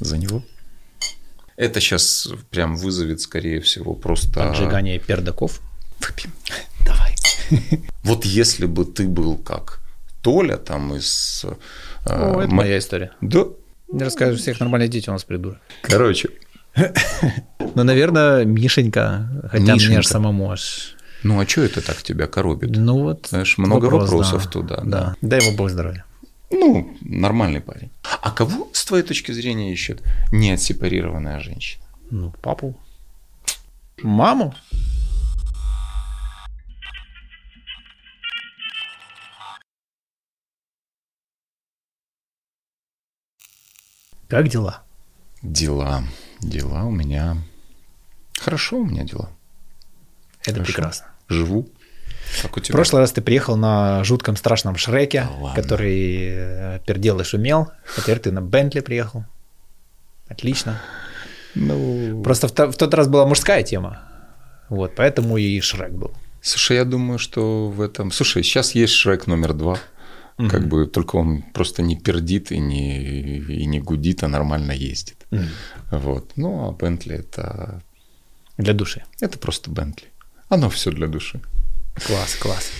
за него. Это сейчас прям вызовет, скорее всего, просто... Поджигание пердаков. Выпьем. Давай. Вот если бы ты был как Толя там из... О, это мо- моя история. Да. Не расскажешь, всех нормальных детей у нас придурок. Короче, Ну, наверное, Мишенька, хотя мне Мишенька. же самому аж... ну а что это так тебя коробит? Ну вот. Знаешь, много вопрос, вопросов да. туда, да. Да. Дай ему бог здоровья. Ну, нормальный парень. А кого, с твоей точки зрения, ищет неотсепарированная женщина? Ну, папу. Маму? Как дела? Дела. Дела у меня... Хорошо у меня дела. Это Хорошо. прекрасно. Живу. Как у В тебя? прошлый раз ты приехал на жутком страшном Шреке, Да который э, пердел и шумел. А теперь ты на Бентли приехал. Отлично. Ну... Просто в, в тот раз была мужская тема. Вот, поэтому и Шрек был. Слушай, я думаю, что в этом... Слушай, сейчас есть Шрек номер два. Как бы только он просто не пердит и не, и не гудит, а нормально ездит. Вот. Ну, а Бентли это... Для души. Это просто Бентли. Оно все для души. Класс, класс.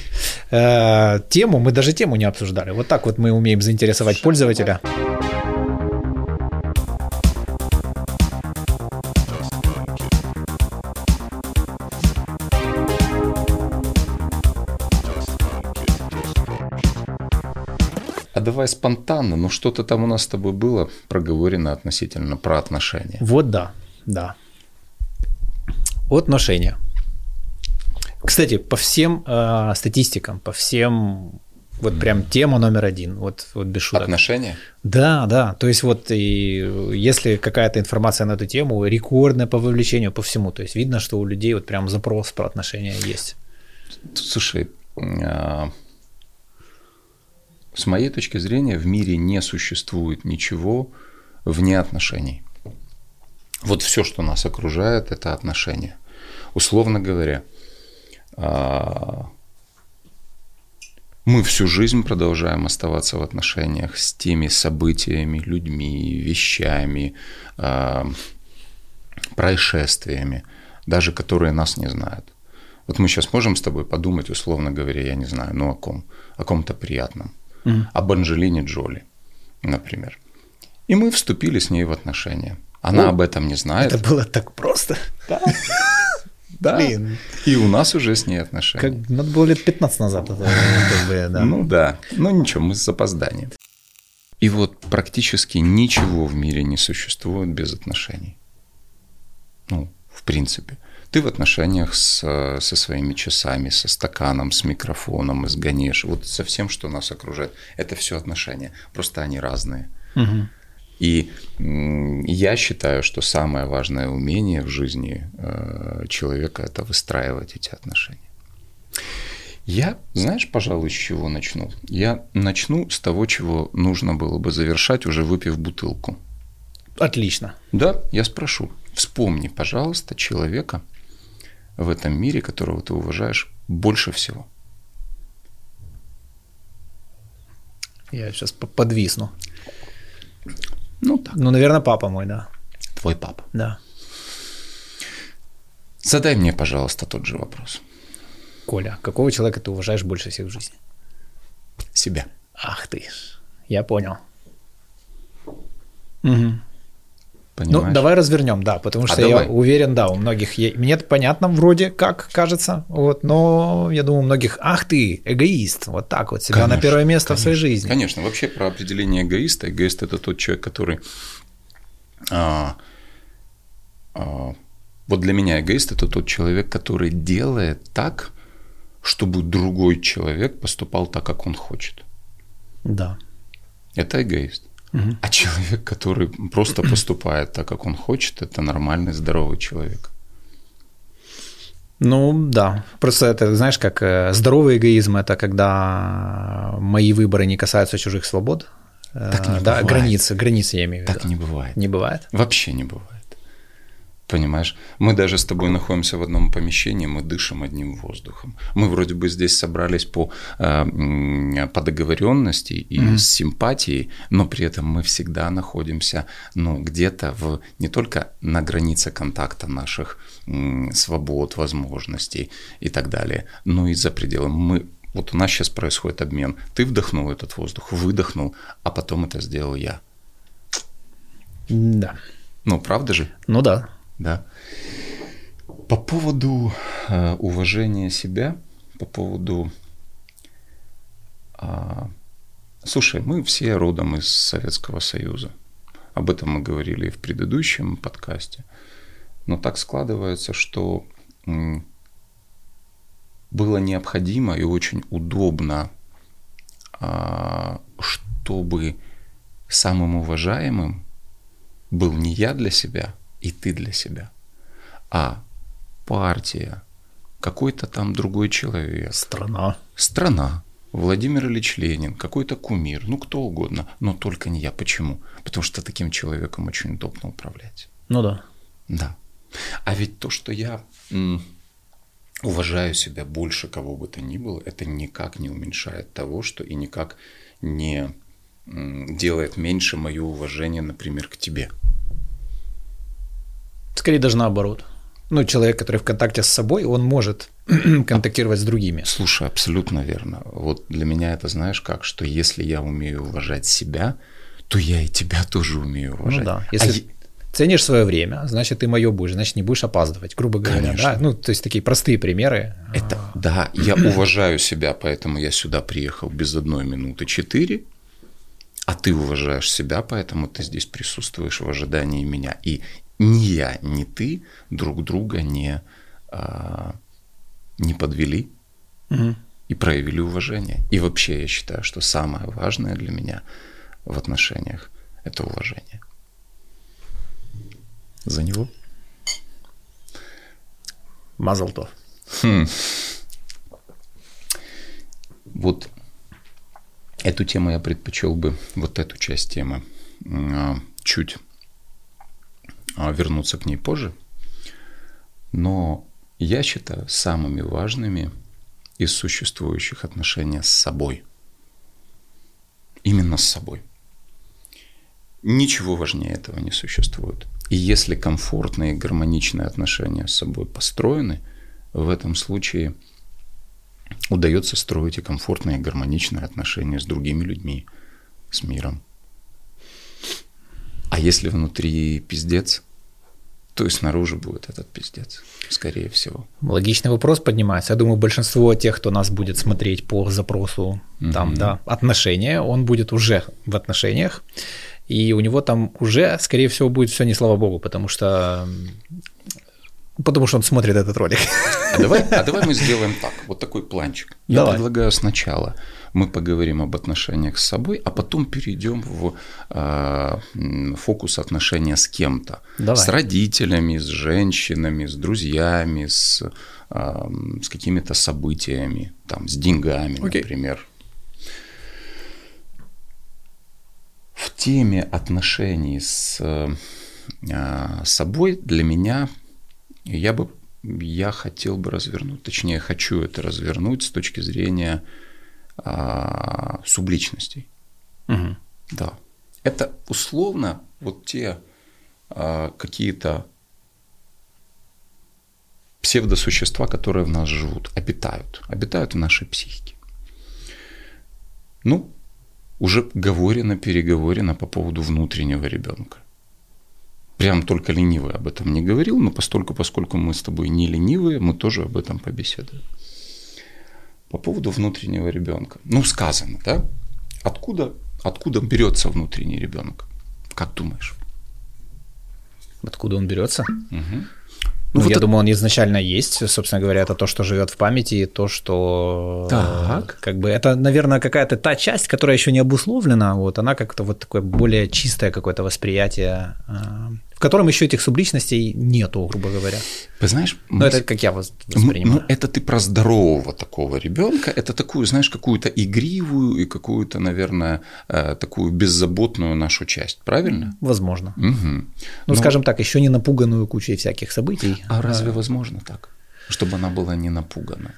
Э, тему, мы даже тему не обсуждали. Вот так вот мы умеем заинтересовать пользователя. А давай спонтанно, ну что-то там у нас с тобой было проговорено относительно про отношения. Вот да, да. Отношения. Кстати, по всем э, статистикам, по всем, вот прям тема номер один, вот, вот без шуток. Отношения? Да, да. То есть вот и если какая-то информация на эту тему, рекордная по вовлечению, по всему. То есть видно, что у людей вот прям запрос про отношения есть. Слушай, а, с моей точки зрения, в мире не существует ничего вне отношений. Вот все, что нас окружает, это отношения. Условно говоря, мы всю жизнь продолжаем оставаться в отношениях с теми событиями, людьми, вещами, а, происшествиями, даже которые нас не знают. Вот мы сейчас можем с тобой подумать, условно говоря, я не знаю, ну о ком, о ком-то приятном, об Анджелине Джоли, например. И мы вступили с ней в отношения. Она О, об этом не знает. Это было так просто. Да. Блин. И у нас уже с ней отношения. Как, надо было лет 15 назад. Это, как бы, да. Ну да. Ну ничего, мы с запозданием. И вот практически ничего в мире не существует без отношений. Ну, в принципе. Ты в отношениях с, со своими часами, со стаканом, с микрофоном, с Ганеш, вот со всем, что нас окружает. Это все отношения. Просто они разные. Мгм. И я считаю, что самое важное умение в жизни э, человека это выстраивать эти отношения. Я, знаешь, пожалуй, с чего начну? Я начну с того, чего нужно было бы завершать, уже выпив бутылку. Отлично. Да, я спрошу. Вспомни, пожалуйста, человека в этом мире, которого ты уважаешь больше всего. Я сейчас подвисну. Ну так, Ну, наверное, папа мой, да. твой папа. Да. Задай мне, пожалуйста, тот же вопрос. Коля, какого человека ты уважаешь больше всех в жизни? Себя. Ах ты ж. Я понял. Мгм. Понимаешь? Ну, давай развернем, да, потому А что я давай. уверен, да, у многих е- мне это понятно вроде как кажется, вот, но я думаю, у многих, ах ты, эгоист, вот так вот себя на Конечно, первое место в своей конечно, жизни. Конечно, вообще про определение эгоиста. Эгоист это тот человек, который... а, а, вот для меня эгоист это тот человек, который делает так, чтобы другой человек поступал так, как он хочет. Да. Это эгоист. А человек, который просто поступает так, как он хочет, это нормальный, здоровый человек. Ну да, просто это, знаешь, как э, здоровый эгоизм это когда мои выборы не касаются чужих свобод. Э, Так не да, бывает. границы, границы я имею в виду. Так не бывает. Не бывает. Вообще не бывает. Понимаешь? Мы даже с тобой находимся в одном помещении, мы дышим одним воздухом. Мы вроде бы здесь собрались по, э, по договоренности и mm-hmm. с симпатией, но при этом мы всегда находимся ну, где-то в, не только на границе контакта наших свобод, возможностей и так далее, но и за пределом. Мы, вот у нас сейчас происходит обмен. Ты вдохнул этот воздух, выдохнул, а потом это сделал я. Да. Ну, правда же? Ну да. Да. По поводу э, уважения себя, по поводу... Э, слушай, мы все родом из Советского Союза. Об этом мы говорили и в предыдущем подкасте. Но так складывается, что м, было необходимо и очень удобно, э, чтобы самым уважаемым был не я для себя – и ты для себя, а партия, какой-то там другой человек. Страна. Страна. Владимир Ильич Ленин, какой-то кумир, ну кто угодно, но только не я. Почему? Потому что таким человеком очень удобно управлять. Ну да. Да. А ведь то, что я м, уважаю себя больше кого бы то ни было, это никак не уменьшает того, что и никак не м, делает меньше мое уважение, например, к тебе. Скорее даже наоборот. Ну, человек, который в контакте с собой, он может контактировать с другими. Слушай, абсолютно верно. Вот для меня это знаешь как, что если я умею уважать себя, то я и тебя тоже умею ну уважать. Ну да. Если а ценишь свое время, значит, ты мое будешь, значит, не будешь опаздывать, грубо говоря. Конечно. Да? Ну, то есть такие простые примеры. Это, да, я уважаю себя, поэтому я сюда приехал без одной минуты четыре, а ты уважаешь себя, поэтому ты здесь присутствуешь в ожидании меня. И ни я, ни ты друг друга не, а, не подвели угу. и проявили уважение. И вообще я считаю, что самое важное для меня в отношениях – это уважение. За него? Мазалтов. Хм. Вот эту тему я предпочел бы, вот эту часть темы, а, чуть вернуться к ней позже. Но я считаю самыми важными из существующих отношения с собой. Именно с собой. Ничего важнее этого не существует. И если комфортные и гармоничные отношения с собой построены, в этом случае удается строить и комфортные и гармоничные отношения с другими людьми, с миром. А если внутри пиздец, то и снаружи будет этот пиздец, скорее всего. Логичный вопрос поднимается. Я думаю, большинство тех, кто нас будет смотреть по запросу там, mm-hmm. да, отношения, он будет уже в отношениях, и у него там уже, скорее всего, будет все не слава богу, потому что Потому что он смотрит этот ролик. А давай, а давай мы сделаем так, вот такой планчик. Я давай. предлагаю сначала мы поговорим об отношениях с собой, а потом перейдем в э, фокус отношения с кем-то. Давай. С родителями, с женщинами, с друзьями, с, э, с какими-то событиями, там, с деньгами, Окей. например. В теме отношений с э, собой для меня я бы я хотел бы развернуть, точнее хочу это развернуть с точки зрения а, субличностей. Угу. Да. Это условно вот те а, какие-то псевдосущества, которые в нас живут, обитают, обитают в нашей психике. Ну, уже говорено, переговорено по поводу внутреннего ребенка. Прям только ленивый об этом не говорил, но постольку, поскольку мы с тобой не ленивые, мы тоже об этом побеседуем. По поводу внутреннего ребенка. Ну, сказано, да? Откуда, откуда берется внутренний ребенок? Как думаешь? Откуда он берется? Угу. Ну, ну вот я это... думаю, он изначально есть, собственно говоря, это то, что живет в памяти, то, что так. как бы это, наверное, какая-то та часть, которая еще не обусловлена, вот она как-то вот такое более чистое какое-то восприятие э, в котором еще этих субличностей нету, грубо говоря. Вы знаешь, ну это как я воспринимаю. Ну это ты про здорового такого ребенка, это такую, знаешь, какую-то игривую и какую-то, наверное, э, такую беззаботную нашу часть, правильно? Возможно. Угу. Ну, Но... скажем так, еще не напуганную кучей всяких событий. А разве возможно так, чтобы она была не напугана?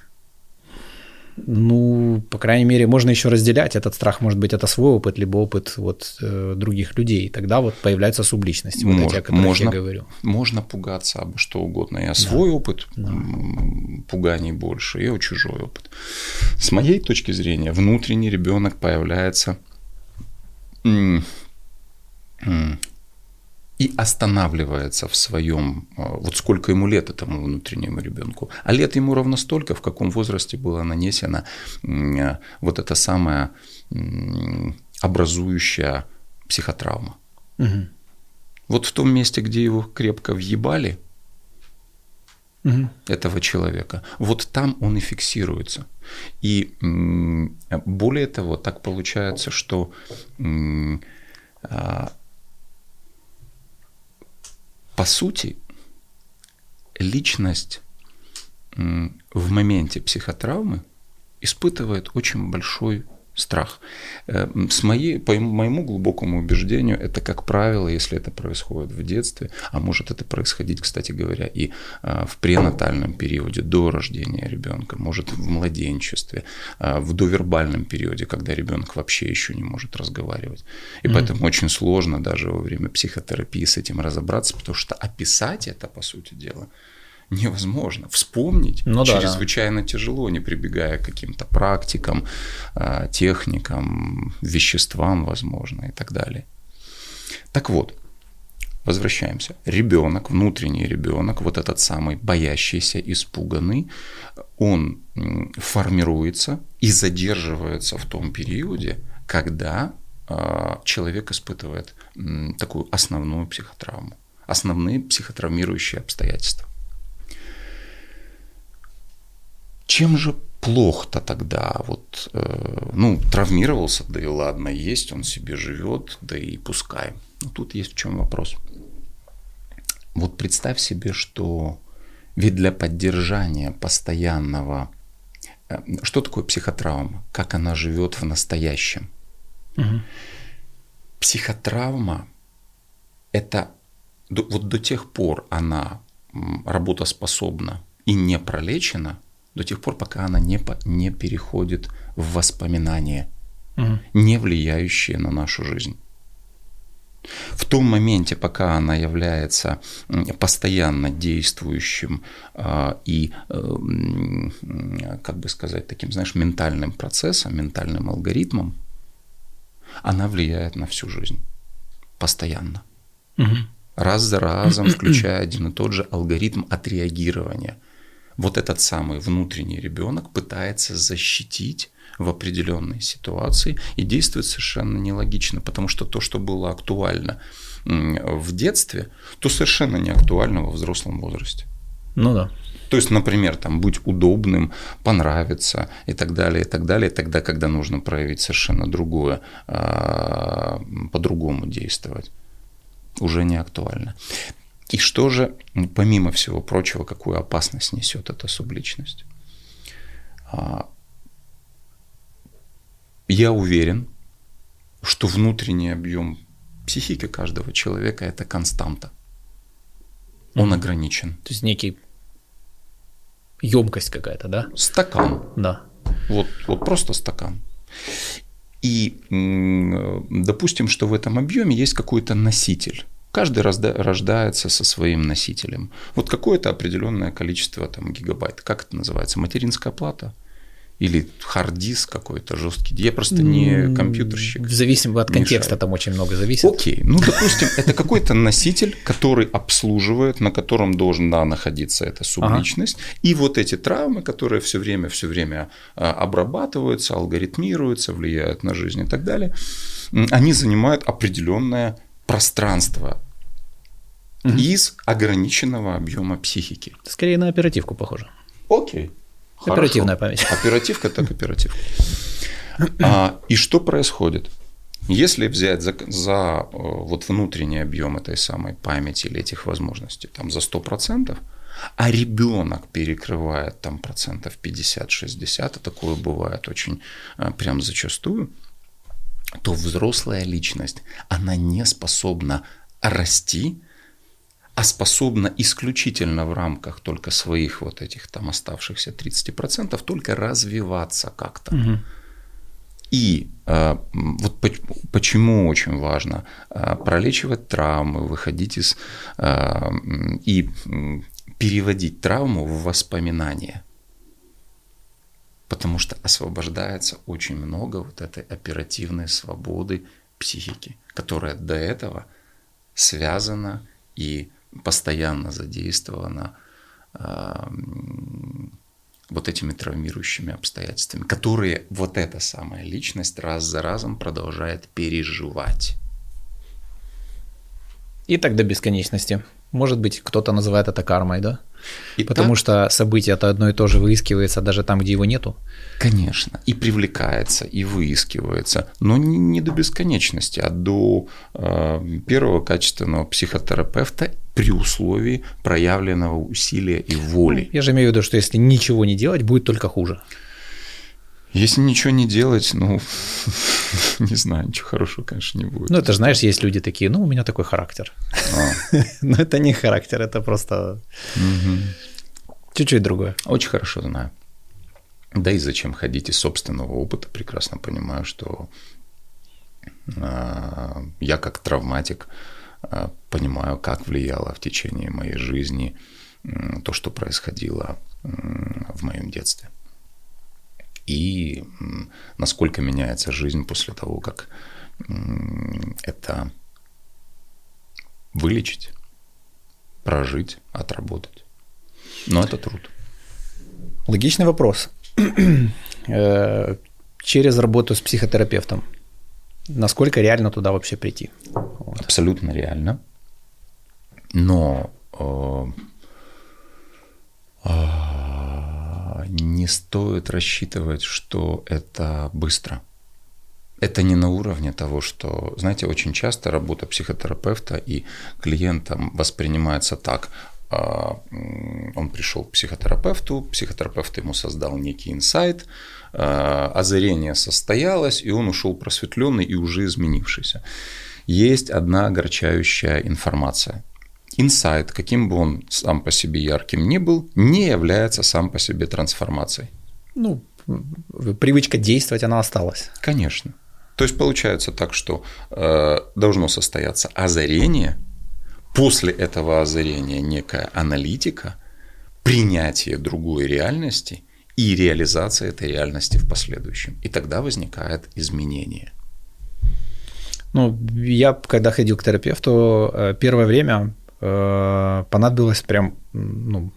Ну, по крайней мере, можно еще разделять этот страх, может быть, это свой опыт, либо опыт вот э, других людей. Тогда вот появляется субличность, вот Мож, эти, о которых можно, я говорю. Можно пугаться об что угодно. Я свой опыт Да. пуганий больше, и чужой опыт. С моей точки зрения, внутренний ребенок появляется и останавливается в своем, вот сколько ему лет этому внутреннему ребенку. А лет ему ровно столько, в каком возрасте была нанесена м, вот эта самая образующая психотравма. Мгм. Вот в том месте, где его крепко въебали, Мгм. этого человека, вот там он и фиксируется. И более того, так получается, что а, по сути личность в моменте психотравмы испытывает очень большой страх. Э, С моей, по моему глубокому убеждению, это, как правило, если это происходит в детстве, а может это происходить, кстати говоря, и а, в пренатальном периоде, до рождения ребенка, может в младенчестве, а, в довербальном периоде, когда ребенок вообще еще не может разговаривать. И Мгм. поэтому очень сложно даже во время психотерапии с этим разобраться, потому что описать это, по сути дела, невозможно. Вспомнить Ну да, да. чрезвычайно тяжело, не прибегая к каким-то практикам, а, техникам, веществам, возможно, и так далее. Так вот, возвращаемся. Ребенок, внутренний ребенок, вот этот самый боящийся, испуганный, он формируется и задерживается в том периоде, когда а, человек испытывает такую основную психотравму, основные психотравмирующие обстоятельства. Чем же плохо-то тогда? Вот, э, ну, травмировался, да и ладно, есть, он себе живет, да и пускай. Но тут есть в чем вопрос. Вот представь себе, что ведь для поддержания постоянного... э, Что такое психотравма? Как она живет в настоящем? Мгм. Психотравма – это вот до тех пор она работоспособна и не пролечена, до тех пор, пока она не, по- не переходит в воспоминания, Мгм. не влияющие на нашу жизнь. В том моменте, пока она является постоянно действующим а, и, э, как бы сказать, таким, знаешь, ментальным процессом, ментальным алгоритмом, она влияет на всю жизнь. Постоянно. Мгм. Раз за разом, включая один и тот же алгоритм отреагирования. Вот этот самый внутренний ребенок пытается защитить в определенной ситуации и действует совершенно нелогично, потому что то, что было актуально в детстве, то совершенно не актуально во взрослом возрасте. Ну да. То есть, например, там, быть удобным, понравиться и так далее, и так далее, тогда, когда нужно проявить совершенно другое, а, по-другому действовать, уже не актуально. И что же, помимо всего прочего, какую опасность несет эта субличность? А, Я уверен, что внутренний объем психики каждого человека – это константа. Он ограничен. То есть некий емкость какая-то, да? Стакан. Да. Вот, вот просто стакан. И допустим, что в этом объеме есть какой-то носитель. Каждый разда- рождается со своим носителем. Вот какое-то определенное количество там, гигабайт. Как это называется? Материнская плата? Или хард-диск какой-то жесткий? Я просто не компьютерщик. В зависимости от контекста Мешает. там очень много зависит. Окей, ну допустим, это какой-то носитель, который обслуживает, на котором должна находиться эта субличность, и вот эти травмы, которые все время, все время а, обрабатываются, алгоритмируются, влияют на жизнь и так далее, они занимают определенное пространство из ограниченного объема психики. Скорее на оперативку похоже. Окей. Оперативная Хорошо. память. Оперативка так оперативка. А, и что происходит? Если взять за, за вот внутренний объем этой самой памяти или этих возможностей там за 100%, а ребенок перекрывает там процентов 50-60, а такое бывает очень прям зачастую, то взрослая личность, она не способна расти, а способна исключительно в рамках только своих вот этих там оставшихся 30% только развиваться как-то. Угу. И э, вот почему очень важно э, пролечивать травмы, выходить из э, и переводить травму в воспоминания потому что освобождается очень много вот этой оперативной свободы психики, которая до этого связана и постоянно задействована э, вот этими травмирующими обстоятельствами, которые вот эта самая личность раз за разом продолжает переживать. И так до бесконечности. Может быть, кто-то называет это кармой, да? И Потому так, что событие это одно и то же выискивается даже там, где его нету. Конечно. И привлекается, и выискивается. Но не, не до бесконечности, а до э, первого качественного психотерапевта при условии проявленного усилия и воли. Я же имею в виду, что если ничего не делать, будет только хуже. Если ничего не делать, ну, не знаю, ничего хорошего, конечно, не будет. Ну, это же, знаешь, есть люди такие, ну, у меня такой характер. А. Но это не характер, это просто чуть-чуть другое. Очень хорошо знаю. Да и зачем ходить из собственного опыта, прекрасно понимаю, что а, я как травматик понимаю, как влияло в течение моей жизни то, что происходило в моем детстве и насколько меняется жизнь после того, как это вылечить, прожить, отработать. Но это труд. Логичный вопрос. Э, через работу с психотерапевтом, насколько реально туда вообще прийти? Вот. Абсолютно реально. Но э, э, не стоит рассчитывать, что это быстро. Это не на уровне того, что, знаете, очень часто работа психотерапевта и клиентом воспринимается так. А, он пришел к психотерапевту, психотерапевт ему создал некий инсайт, а, озарение состоялось, и он ушел просветленный и уже изменившийся. Есть одна огорчающая информация. Инсайт, каким бы он сам по себе ярким ни был, не является сам по себе трансформацией. Ну, привычка действовать, она осталась. Конечно. То есть получается так, что э, должно состояться озарение, после этого озарения некая аналитика, принятие другой реальности и реализация этой реальности в последующем. И тогда возникает изменение. Ну, я когда ходил к терапевту, э, первое время Э, понадобилось прям, ну,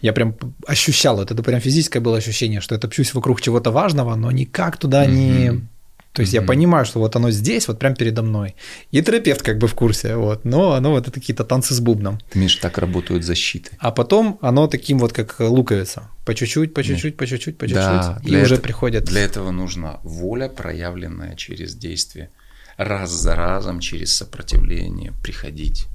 я прям ощущал это, это прям физическое было ощущение, что это пчусь вокруг чего-то важного, но никак туда mm-hmm. не... То есть mm-hmm. я понимаю, что вот оно здесь, вот прям передо мной. И терапевт как бы в курсе, вот, но оно вот это какие-то танцы с бубном. Миш, так работают защиты. А потом оно таким вот как луковица. По чуть-чуть, по чуть-чуть, по чуть-чуть, по чуть-чуть. Да, и уже это, приходят. Для этого нужна воля, проявленная через действие. Раз за разом, через сопротивление приходить.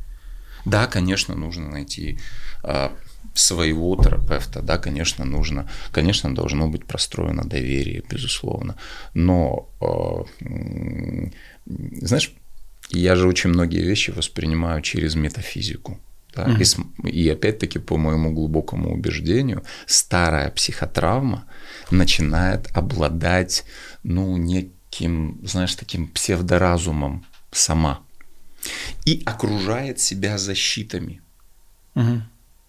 Да, конечно, нужно найти а, своего терапевта, да, конечно, нужно, конечно, должно быть простроено доверие, безусловно, но, а, знаешь, я же очень многие вещи воспринимаю через метафизику. Да? Mm-hmm. И, и опять-таки, по моему глубокому убеждению, старая психотравма начинает обладать, ну, неким, знаешь, таким псевдоразумом сама и окружает себя защитами. Угу.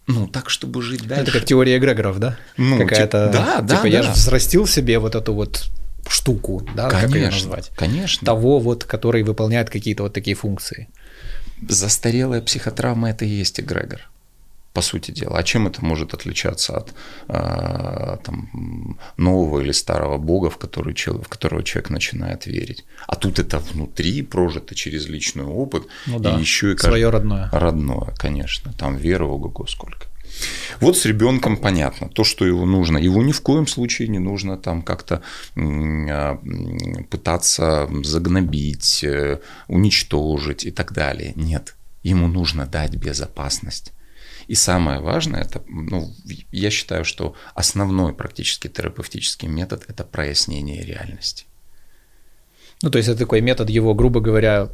Ну, так, чтобы жить дальше. Это как теория эгрегоров, да? Ну, Какая-то, типа, да, да, типа, да. я же взрастил себе вот эту вот штуку, да, конечно, как ее назвать? Конечно. Того вот, который выполняет какие-то вот такие функции. Застарелая психотравма – это и есть эгрегор по сути дела. А чем это может отличаться от э, там, нового или старого бога, в, который, в которого человек начинает верить? А тут это внутри, прожито через личный опыт, ну да, и еще и свое родное. Родное, конечно. Там вера, ого-го, сколько. Вот с ребенком понятно, то, что его нужно. Его ни в коем случае не нужно там как-то а, пытаться загнобить, э, уничтожить и так далее. Нет, ему нужно дать безопасность. И самое важное, это, ну, я считаю, что основной практически терапевтический метод – это прояснение реальности. Ну, то есть это такой метод его, грубо говоря,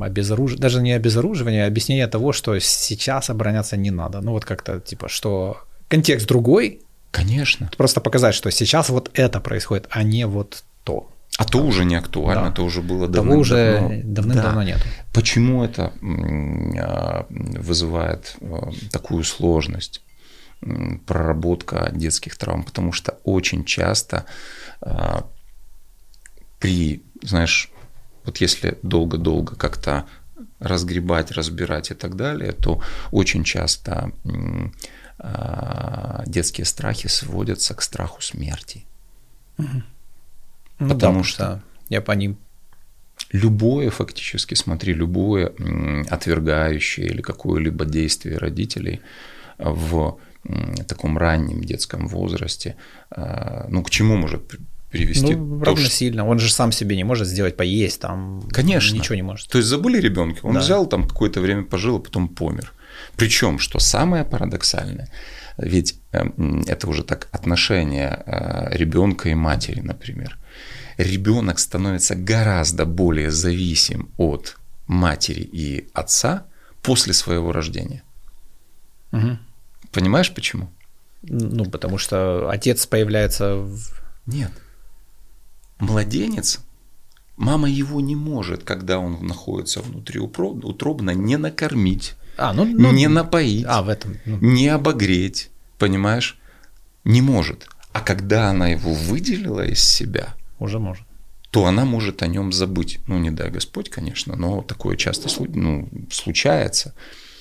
обезоруж... даже не обезоруживания, а объяснение того, что сейчас обороняться не надо. Ну, вот как-то типа, что контекст другой. Конечно. Просто показать, что сейчас вот это происходит, а не вот то. А то уже не актуально, да. то уже было давным-давно. Того уже давным-давно да. нет. Почему это а, вызывает а, такую сложность? Проработка детских травм, потому что очень часто а, при, знаешь, вот если долго-долго как-то разгребать, разбирать и так далее, то очень часто детские страхи сводятся к страху смерти. Угу. Ну, Потому да, что я по ним любое фактически, смотри, любое отвергающее или какое-либо действие родителей в таком раннем детском возрасте, а, ну, к чему может привести? Ну, равно что... сильно. Он же сам себе не может сделать поесть, там Конечно. ничего не может. То есть забыли ребенка, он да. взял там какое-то время пожил, а потом помер. Причем, что самое парадоксальное, ведь эм, это уже так отношение э, ребенка и матери, например ребенок становится гораздо более зависим от матери и отца после своего рождения. Угу. Понимаешь почему? Ну, потому что отец появляется в... Нет. Младенец, мама его не может, когда он находится внутри утробно, не накормить, а, ну, ну, не напоить, а, в этом, ну. не обогреть, понимаешь? Не может. А когда она его выделила из себя, уже может то она может о нем забыть. Ну, не дай Господь, конечно, но такое часто ну, случается.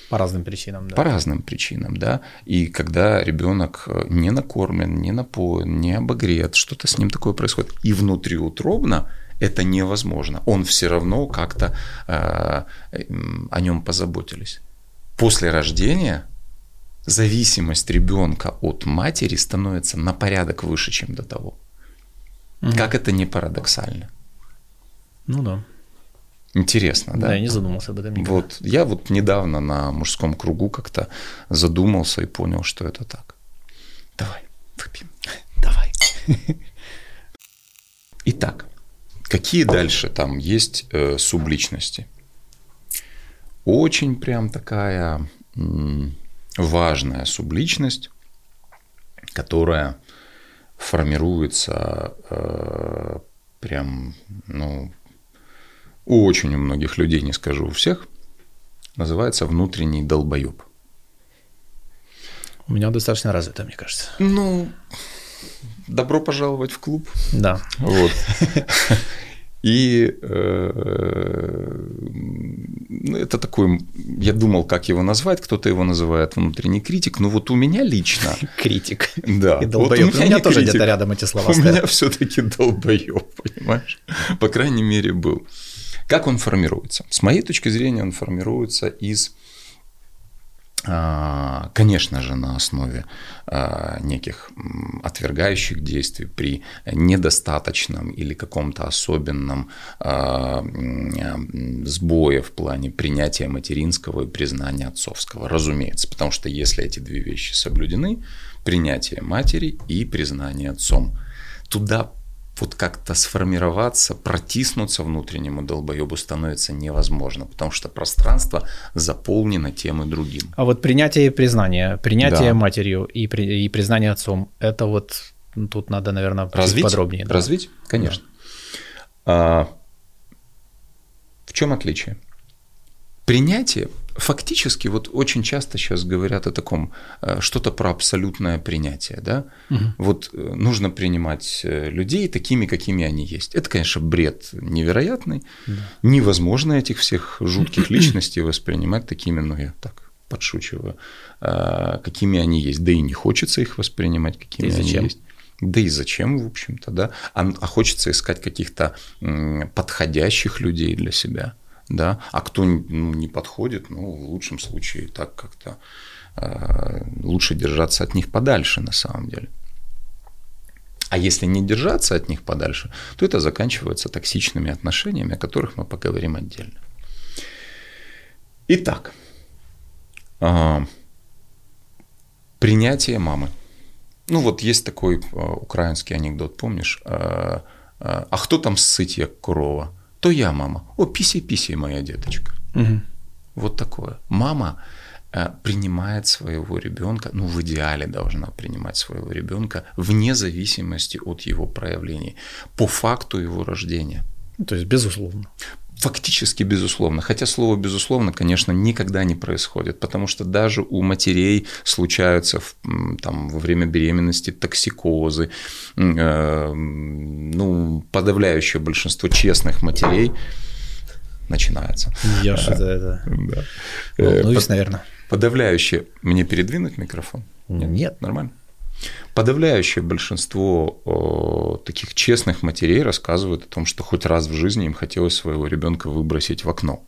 По разным причинам, да. По разным причинам, да. И когда ребенок не накормлен, не напоен, не обогрет, что-то с ним такое происходит, и внутриутробно это невозможно. Он все равно как-то э, о нем позаботились. После рождения зависимость ребенка от матери становится на порядок выше, чем до того. Угу. Как это не парадоксально? Ну да. Интересно, да? Да, я не задумался об этом никогда. Вот я вот недавно на мужском кругу как-то задумался и понял, что это так. Давай, выпьем. Давай. Итак, какие дальше там есть э, субличности? Очень прям такая м, важная субличность, которая формируется э, прям, ну, у очень у многих людей, не скажу у всех, называется внутренний долбоеб. У меня достаточно развито, мне кажется. Ну, добро пожаловать в клуб. Да. Вот. И э, ну, это такой, я думал, как его назвать, кто-то его называет внутренний критик, но вот у меня лично... Критик. Да. И Вот у меня, у меня тоже где-то рядом эти слова У стоят. меня все-таки долбоеб, понимаешь? По крайней мере, был. Как он формируется? С моей точки зрения, он формируется из конечно же, на основе а, неких отвергающих действий при недостаточном или каком-то особенном а, сбое в плане принятия материнского и признания отцовского. Разумеется, потому что если эти две вещи соблюдены, принятие матери и признание отцом, туда вот как-то сформироваться, протиснуться внутреннему долбоебу становится невозможно, потому что пространство заполнено тем и другим. А вот принятие и признание, принятие да. матерью и, при, и признание отцом, это вот ну, тут надо, наверное, развить подробнее. Да. Развить, конечно. Да. А, в чем отличие? Принятие фактически вот очень часто сейчас говорят о таком э, что-то про абсолютное принятие, да? Угу. Вот э, нужно принимать э, людей такими, какими они есть. Это, конечно, бред невероятный. Да. Невозможно этих всех жутких личностей воспринимать такими, ну я так подшучиваю, какими они есть. Да и не хочется их воспринимать, какими и они есть. Да и зачем, в общем-то, да? А, а хочется искать каких-то подходящих людей для себя да, а кто ну, не подходит, ну, в лучшем случае так как-то э, лучше держаться от них подальше на самом деле. А если не держаться от них подальше, то это заканчивается токсичными отношениями, о которых мы поговорим отдельно. Итак, э, принятие мамы. Ну вот есть такой э, украинский анекдот, помнишь? Э, э, а кто там сытья корова? То я мама. О, писи-писи, моя деточка. Угу. Вот такое. Мама принимает своего ребенка, ну в идеале должна принимать своего ребенка вне зависимости от его проявлений, по факту его рождения. То есть безусловно. Фактически безусловно. Хотя слово безусловно, конечно, никогда не происходит, потому что даже у матерей случаются там, во время беременности токсикозы. Э, ну, подавляющее большинство честных матерей начинается. Я что-то это... Да. Волнуюсь, наверное. Подавляющее... Мне передвинуть микрофон? Нет. Нет. Нормально? Подавляющее большинство таких честных матерей рассказывают о том, что хоть раз в жизни им хотелось своего ребенка выбросить в окно.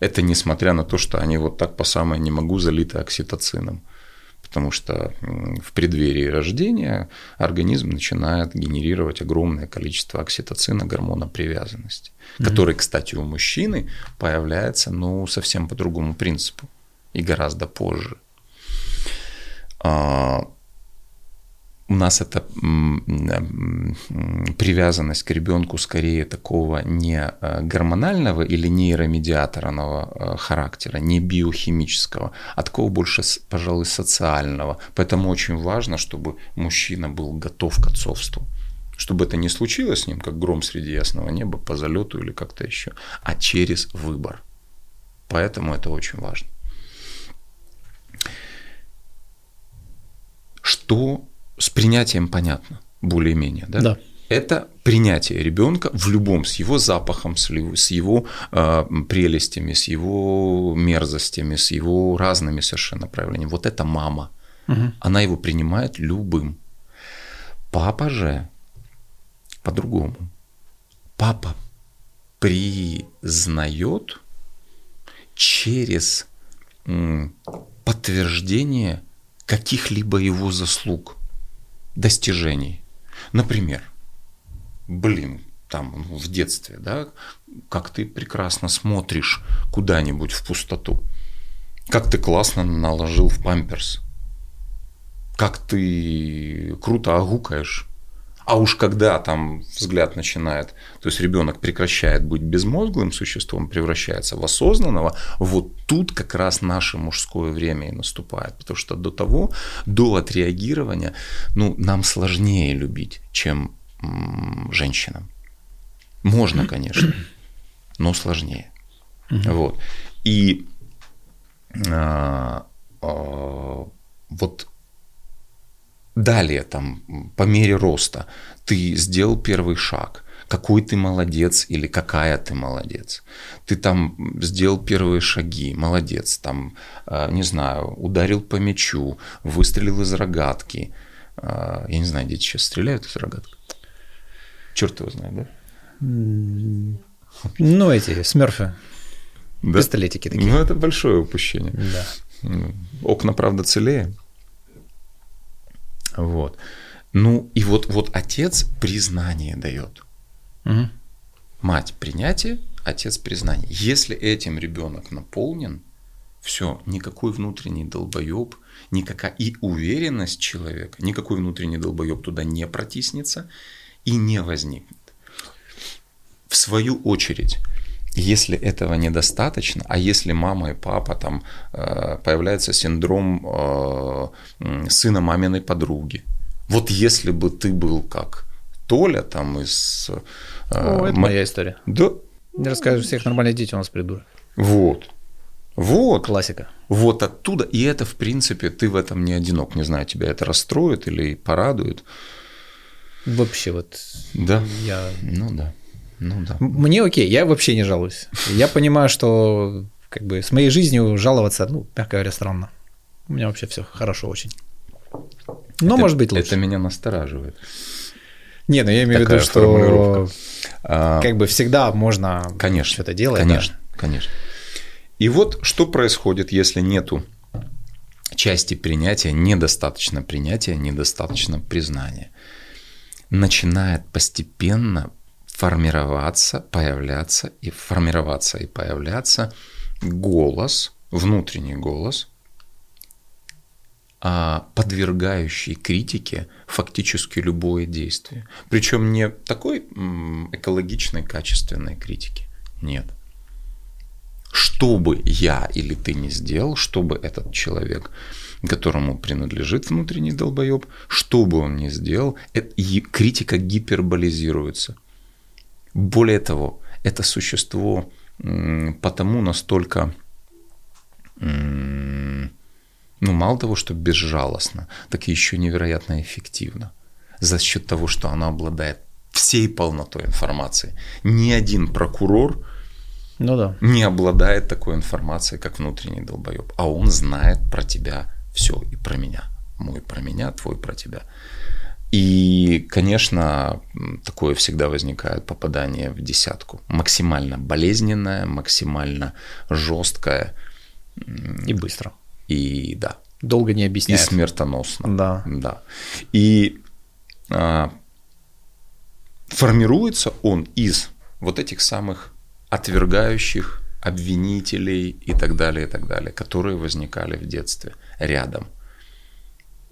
Это несмотря на то, что они вот так по самое не могу залиты окситоцином. Потому что в преддверии рождения организм начинает генерировать огромное количество окситоцина, гормона привязанности, mm-hmm. который, кстати, у мужчины появляется ну, совсем по другому принципу и гораздо позже. У нас эта привязанность к ребенку скорее такого не э, гормонального или нейромедиаторного э, характера, не биохимического, а такого больше, пожалуй, социального. Поэтому очень важно, чтобы мужчина был готов к отцовству. Чтобы это не случилось с ним, как гром среди ясного неба, по залету или как-то еще, а через выбор. Поэтому это очень важно. Что с принятием понятно, более-менее, да? Да. Это принятие ребенка в любом, с его запахом, с его э, прелестями, с его мерзостями, с его разными совершенно проявлениями. Вот это мама. Угу. Она его принимает любым. Папа же по-другому. Папа признает через подтверждение каких-либо его заслуг достижений. Например, блин, там ну, в детстве, да, как ты прекрасно смотришь куда-нибудь в пустоту, как ты классно наложил в памперс, как ты круто огукаешь, а уж когда там взгляд начинает, то есть ребенок прекращает быть безмозглым существом, превращается в осознанного, вот тут как раз наше мужское время и наступает. Потому что до того, до отреагирования, ну, нам сложнее любить, чем м- женщинам. Можно, конечно, но сложнее. Вот. И а, а, вот Далее, там, по мере роста, ты сделал первый шаг, какой ты молодец или какая ты молодец. Ты там сделал первые шаги, молодец, там, э, не знаю, ударил по мячу, выстрелил из рогатки. Э, я не знаю, дети сейчас стреляют из рогатки. Черт его знает, да? Ну, эти смерфы. Да? Пистолетики такие. Ну, это большое упущение. Да. Окна, правда, целее. Вот. Ну и вот, вот отец признание дает. Угу. Мать принятие, отец признание. Если этим ребенок наполнен, все, никакой внутренний долбоеб, никакая и уверенность человека, никакой внутренний долбоеб туда не протиснется и не возникнет. В свою очередь, если этого недостаточно, а если мама и папа там э, появляется синдром э, сына маминой подруги, вот если бы ты был как Толя там из... Э, О, это моя история. Да. Не расскажешь, всех нормальных дети у нас придурок. Вот. Вот. Классика. Вот оттуда. И это, в принципе, ты в этом не одинок. Не знаю, тебя это расстроит или порадует. Вообще вот. Да. Я... Ну да. Ну да. Мне окей, я вообще не жалуюсь. Я понимаю, что как бы с моей жизнью жаловаться, ну, мягко говоря, странно. У меня вообще все хорошо очень. Но это, может быть лучше. Это меня настораживает. Не, ну я имею в виду, что а, как бы всегда можно конечно, что-то делать. Конечно, да. Конечно. И вот что происходит, если нету части принятия, недостаточно принятия, недостаточно признания. Начинает постепенно формироваться, появляться и формироваться и появляться голос, внутренний голос, а, подвергающий критике фактически любое действие. Причем не такой экологичной, качественной критики. Нет. Что бы я или ты не сделал, чтобы этот человек, которому принадлежит внутренний долбоеб, что бы он ни сделал, критика гиперболизируется. Более того, это существо потому настолько, ну, мало того, что безжалостно, так и еще невероятно эффективно за счет того, что оно обладает всей полнотой информации. Ни один прокурор ну да. не обладает такой информацией, как внутренний долбоеб, а он знает про тебя все и про меня. Мой про меня, твой про тебя. И, конечно, такое всегда возникает попадание в десятку. Максимально болезненное, максимально жесткое. И быстро. И да. Долго не объясняет. И смертоносно. Да. Да. И а, формируется он из вот этих самых отвергающих обвинителей и так далее, и так далее, которые возникали в детстве рядом.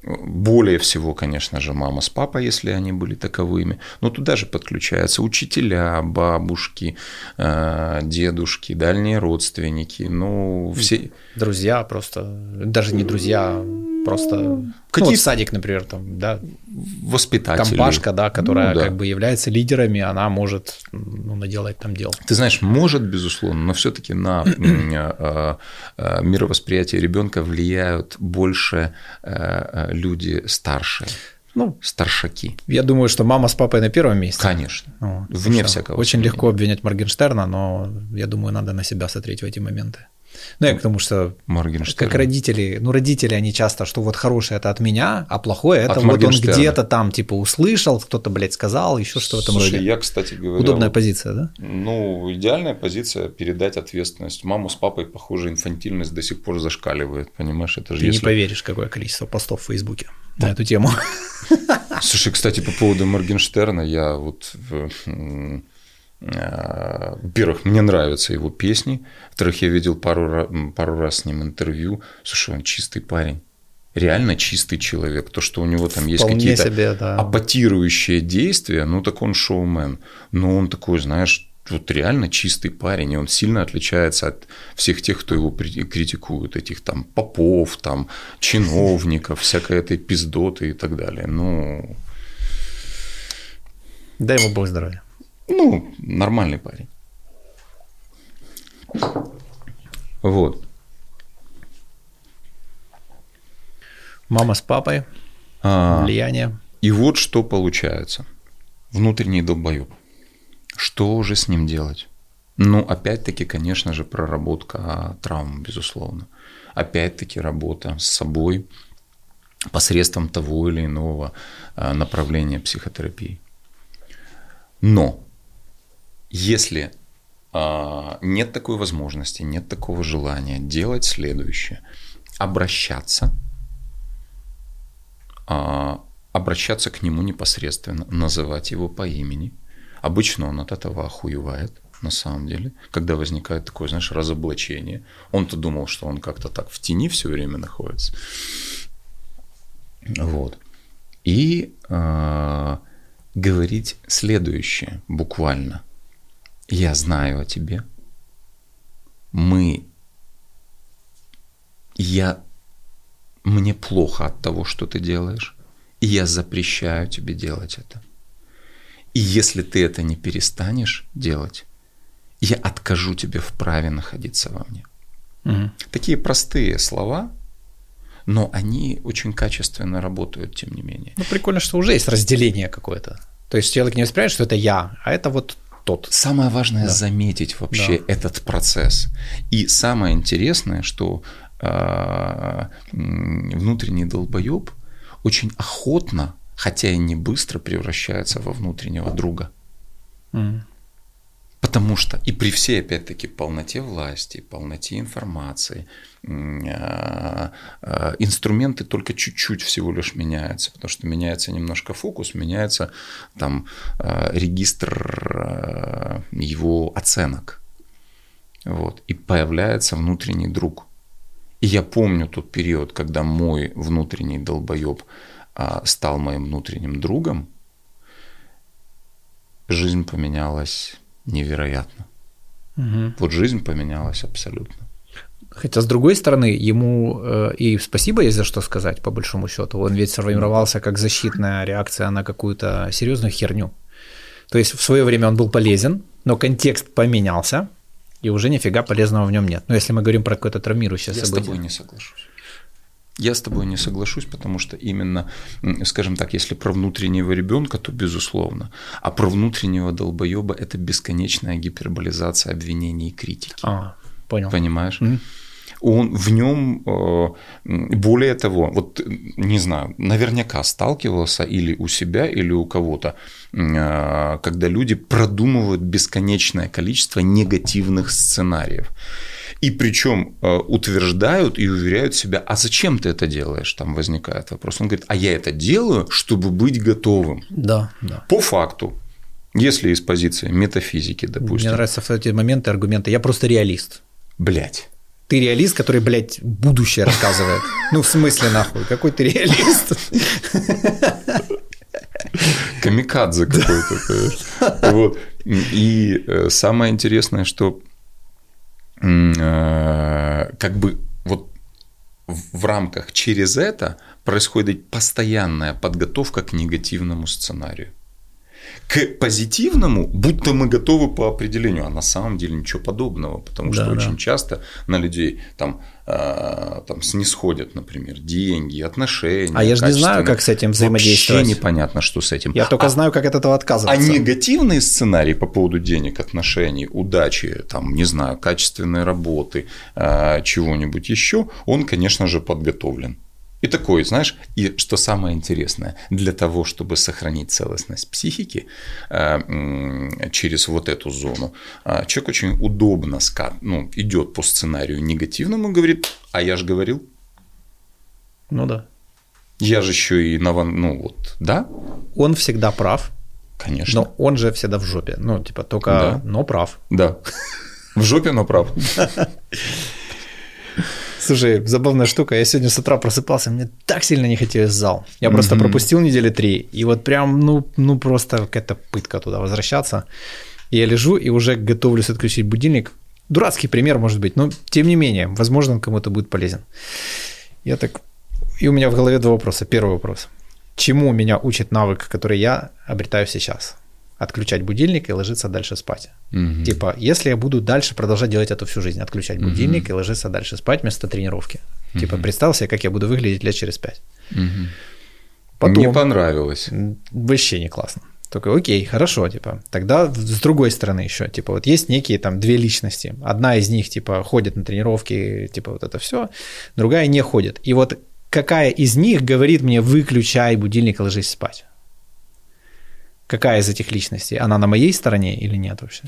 Более всего, конечно же, мама с папой, если они были таковыми. Но туда же подключаются учителя, бабушки, э, дедушки, дальние родственники. Ну, все... Друзья просто. Даже не друзья, просто Какие... Ну, вот садик, например, там, да. Воспитатели. Компашка, да, которая ну, да. как бы является лидерами, она может ну, наделать там дел. Ты знаешь, может, безусловно, но все-таки на а, а, мировосприятие ребенка влияют больше э, люди старшие. Ну, старшаки. Я думаю, что мама с папой на первом месте. Конечно. Вот, Вне всякого. Очень сомнения. легко обвинять Моргенштерна, но я думаю, надо на себя смотреть в эти моменты. Ну, я к тому, что как родители, ну, родители, они часто, что вот хорошее это от меня, а плохое это от вот он где-то там, типа, услышал, кто-то, блядь, сказал, еще что в этом Слушай, роде. я, кстати говоря... Удобная вот, позиция, да? Ну, идеальная позиция – передать ответственность. Маму с папой, похоже, инфантильность до сих пор зашкаливает, понимаешь? Это же Ты если... не поверишь, какое количество постов в Фейсбуке на эту тему. Слушай, кстати, по поводу Моргенштерна, я вот Э, во-первых, мне нравятся его песни. Во-вторых, я видел пару, пару раз с ним интервью. Слушай, он чистый парень. Реально чистый человек. То, что у него там есть какие-то себе, да. апатирующие действия, ну так он шоумен. Но он такой, знаешь, вот реально чистый парень, и он сильно отличается от всех тех, кто его критикует, этих там попов, там чиновников, всякой этой пиздоты и так далее. Ну, дай ему бог здоровья. Ну, нормальный парень. Вот. Мама с папой, а, влияние. И вот что получается. Внутренний долбоеб. Что уже с ним делать? Ну, опять-таки, конечно же, проработка травм, безусловно. Опять-таки, работа с собой посредством того или иного а, направления психотерапии. Но если э, нет такой возможности, нет такого желания делать следующее, обращаться, э, обращаться к нему непосредственно, называть его по имени. Обычно он от этого охуевает, на самом деле, когда возникает такое, знаешь, разоблачение. Он-то думал, что он как-то так в тени все время находится. Вот. И э, говорить следующее буквально – я знаю о тебе. Мы... Я... Мне плохо от того, что ты делаешь, и я запрещаю тебе делать это. И если ты это не перестанешь делать, я откажу тебе в праве находиться во мне. Угу. Такие простые слова, но они очень качественно работают, тем не менее. Ну, прикольно, что уже есть разделение какое-то. То есть человек не воспринимает, что это я, а это вот тот. Самое важное да. заметить вообще да. этот процесс. И самое интересное, что э, внутренний долбоеб очень охотно, хотя и не быстро, превращается во внутреннего друга. Mm. Потому что и при всей, опять-таки, полноте власти, полноте информации, а, а, инструменты только чуть-чуть всего лишь меняются, потому что меняется немножко фокус, меняется там а, регистр его оценок. Вот. И появляется внутренний друг. И я помню тот период, когда мой внутренний долбоеб стал моим внутренним другом, жизнь поменялась невероятно. Угу. Вот жизнь поменялась абсолютно. Хотя, с другой стороны, ему э, и спасибо есть за что сказать, по большому счету. Он ведь сформировался как защитная реакция на какую-то серьезную херню. То есть в свое время он был полезен, но контекст поменялся, и уже нифига полезного в нем нет. Но если мы говорим про какое-то травмирующее Я событие. Я с тобой не соглашусь. Я с тобой не соглашусь, потому что именно, скажем так, если про внутреннего ребенка, то безусловно. А про внутреннего долбоеба это бесконечная гиперболизация обвинений и критики. А, понял. Понимаешь? Mm-hmm он в нем, э, более того, вот не знаю, наверняка сталкивался или у себя, или у кого-то, э, когда люди продумывают бесконечное количество негативных сценариев. И причем э, утверждают и уверяют себя, а зачем ты это делаешь? Там возникает вопрос. Он говорит, а я это делаю, чтобы быть готовым. Да, да. По факту, если из позиции метафизики, допустим. Мне нравятся эти моменты аргументы. Я просто реалист. Блять. Ты реалист, который, блядь, будущее рассказывает. Ну, в смысле, нахуй? Какой ты реалист? Камикадзе какой-то. Вот. И э, самое интересное, что как бы вот в рамках через это происходит постоянная подготовка к негативному сценарию. К позитивному, будто мы готовы по определению, а на самом деле ничего подобного, потому да, что да. очень часто на людей там Э, там снисходят, например, деньги, отношения. А я же не знаю, как с этим взаимодействовать. Вообще непонятно, что с этим. Я только а, знаю, как от этого отказываться. А негативные сценарии по поводу денег, отношений, удачи, там, не знаю, качественной работы, э, чего-нибудь еще, он, конечно же, подготовлен. И такой, знаешь, и что самое интересное, для того, чтобы сохранить целостность психики э, через вот эту зону, э, человек очень удобно ну, идет по сценарию негативному, говорит, а я же говорил. Ну да. Я же еще и на ну вот, да? Он всегда прав. Конечно. Но он же всегда в жопе. Ну, типа, только, да. но прав. Да. В жопе, но прав. Слушай, забавная штука. Я сегодня с утра просыпался, мне так сильно не хотелось зал. Я mm-hmm. просто пропустил недели три, и вот прям, ну, ну просто какая-то пытка туда возвращаться. Я лежу и уже готовлюсь отключить будильник. Дурацкий пример, может быть, но тем не менее, возможно, он кому-то будет полезен. Я так... И у меня в голове два вопроса. Первый вопрос. Чему меня учит навык, который я обретаю сейчас? Отключать будильник и ложиться дальше спать. Угу. Типа, если я буду дальше продолжать делать это всю жизнь, отключать угу. будильник и ложиться дальше спать вместо тренировки. Угу. Типа, представь себе, как я буду выглядеть лет через пять. Угу. Потом, не понравилось. Вообще не классно. Только окей, хорошо, типа. Тогда с другой стороны еще, типа, вот есть некие там две личности. Одна из них, типа, ходит на тренировки, типа, вот это все, другая не ходит. И вот какая из них говорит мне, выключай будильник и ложись спать? Какая из этих личностей, она на моей стороне или нет вообще?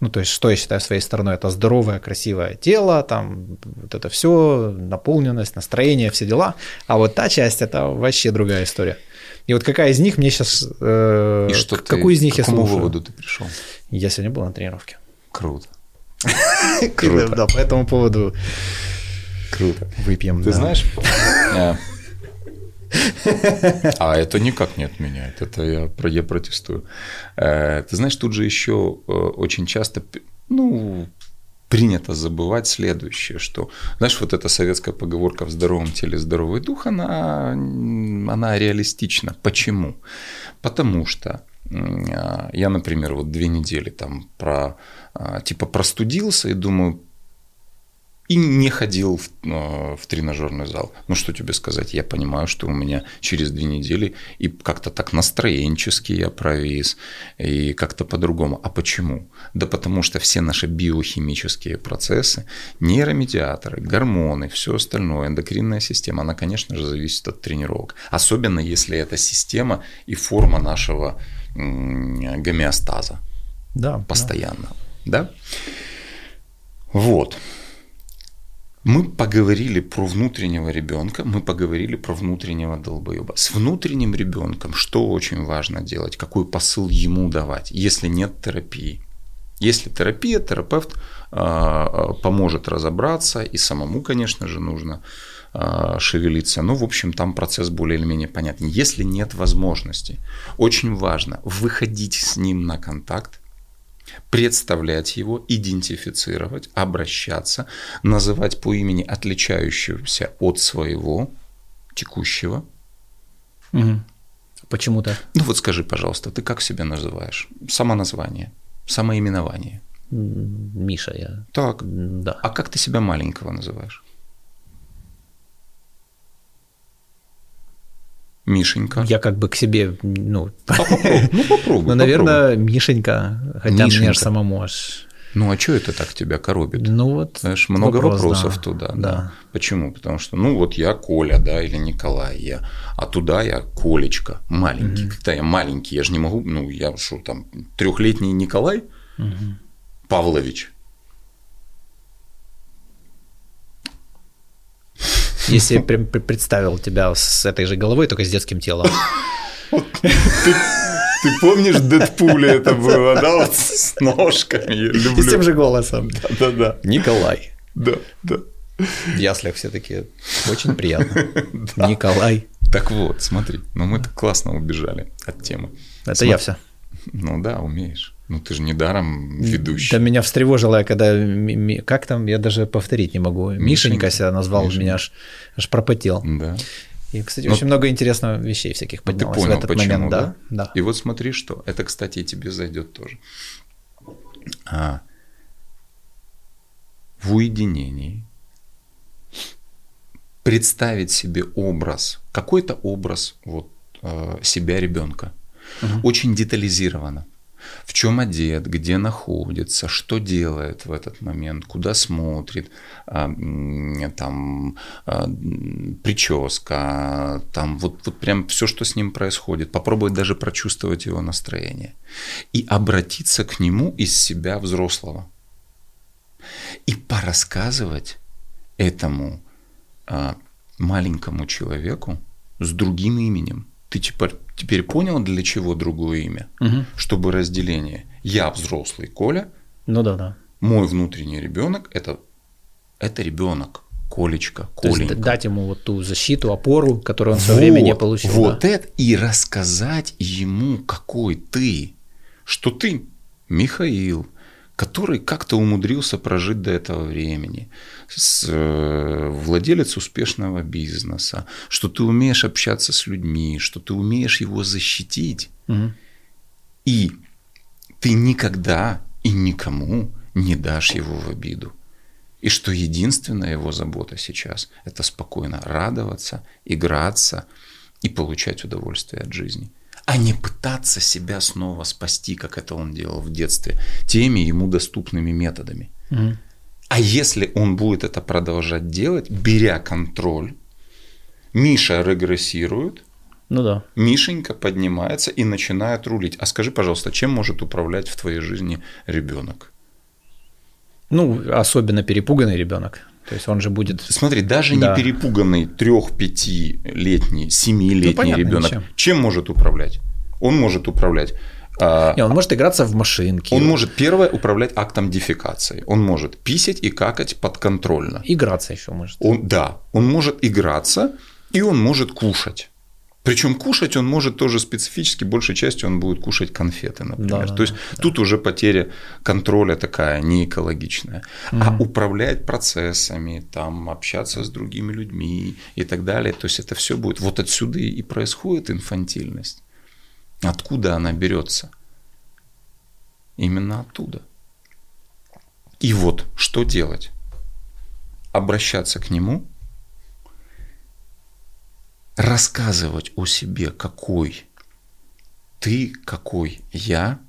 Ну, то есть, что я считаю своей стороной? Это здоровое, красивое тело, там, вот это все, наполненность, настроение, все дела. А вот та часть – это вообще другая история. И вот какая из них мне сейчас… Э, И что какую ты, из них я слушаю? выводу ты пришел? Я сегодня был на тренировке. Круто. Круто. Да, по этому поводу Круто. Выпьем. Ты знаешь, э, а это никак не отменяет, это я, я протестую. Э, ты знаешь, тут же еще э, очень часто, ну, принято забывать следующее, что, знаешь, вот эта советская поговорка «в здоровом теле здоровый дух», она, она реалистична. Почему? Потому что я, например, вот две недели там про, типа простудился и думаю, и не ходил в, э, в тренажерный зал. Ну, что тебе сказать, я понимаю, что у меня через две недели и как-то так настроенчески я провис, и как-то по-другому. А почему? Да потому что все наши биохимические процессы, нейромедиаторы, гормоны, все остальное, эндокринная система, она, конечно же, зависит от тренировок. Особенно если это система и форма нашего гомеостаза. Да. Постоянно. Да. Да? Вот. Мы поговорили про внутреннего ребенка, мы поговорили про внутреннего долбоеба. С внутренним ребенком что очень важно делать, какой посыл ему давать, если нет терапии. Если терапия, терапевт э, поможет разобраться, и самому, конечно же, нужно э, шевелиться. Но, в общем, там процесс более или менее понятен. Если нет возможности, очень важно выходить с ним на контакт, представлять его, идентифицировать, обращаться, называть по имени отличающегося от своего текущего. Угу. Почему то Ну вот скажи, пожалуйста, ты как себя называешь? Самоназвание, самоименование. Миша я. Так. Да. А как ты себя маленького называешь? Мишенька. Я как бы к себе, ну, А попробуй, ну попробуй. ну, наверное, Мишенька, хотя мне же самому аж, Ну а что это так тебя коробит? ну вот. Знаешь, много вопрос, вопросов да. туда. Да. Да. Почему? Потому что, ну вот я Коля, да, или Николай, я, а туда я Колечка, маленький. Когда я маленький, я же не могу, ну я что там, трехлетний Николай Павлович. Если я прям пр- представил тебя с этой же головой, только с детским телом. Ты помнишь Дэдпуле это было, да, вот с ножками, я И с тем люблю. же голосом. Да-да, Николай. да, да. В яслях все таки очень приятно. Николай. Так вот, смотри, ну мы так классно убежали от темы. Это Смотри. я все. Ну да, умеешь. Ну ты же недаром ведущий. Да меня встревожило, я когда... Как там, я даже повторить не могу. Мишенька себя назвал, Мишенька. меня аж, аж пропотел. Да. И, кстати, Ну, очень много интересных вещей всяких Ну, ты поднялось понял, в этот почему, момент. да? Да, да. И вот смотри, что. Это, кстати, и тебе зайдет тоже. А, в уединении представить себе образ, какой-то образ вот, э, себя ребенка, очень детализированно. В чем одет, где находится, что делает в этот момент, куда смотрит, а, там а, прическа, там вот, вот прям все, что с ним происходит. Попробовать даже прочувствовать его настроение. И обратиться к нему из себя взрослого. И порассказывать этому а, маленькому человеку с другим именем. Ты теперь, теперь понял, для чего другое имя? Мгм. Чтобы разделение. Я взрослый Коля, Ну да, да. мой внутренний ребенок это, это ребенок. Колечка, То есть Коленька. дать ему вот ту защиту, опору, которую он в свое время не Вот, получил. Вот да. это и рассказать ему, какой ты, что ты Михаил, который как-то умудрился прожить до этого времени, с, э, владелец успешного бизнеса, что ты умеешь общаться с людьми, что ты умеешь его защитить, Мгм. и ты никогда и никому не дашь его в обиду. И что единственная его забота сейчас – это спокойно радоваться, играться и получать удовольствие от жизни. А не пытаться себя снова спасти, как это он делал в детстве, теми ему доступными методами. Мгм. А если он будет это продолжать делать, беря контроль, Миша регрессирует, Ну да. Мишенька поднимается и начинает рулить. А скажи, пожалуйста, чем может управлять в твоей жизни ребенок? Ну, особенно перепуганный ребенок. То есть он же будет... Смотри, даже Да. не перепуганный трех-пятилетний, семилетний Ну, ребенок, ничем. чем может управлять? Он может управлять. а, Не, он может играться в машинки. он может первое управлять актом дефекации. Он может писать и какать подконтрольно. Играться еще может. Он, да, он может играться и он может кушать. Причем кушать он может тоже специфически, большей частью он будет кушать конфеты, например. Да, То есть да, тут уже потеря контроля такая не экологичная. А управлять процессами, там, общаться с другими людьми и так далее, то есть это все будет. Вот отсюда и происходит инфантильность. Откуда она берется? Именно оттуда. И вот что делать? Обращаться к нему, рассказывать о себе, какой ты, какой я,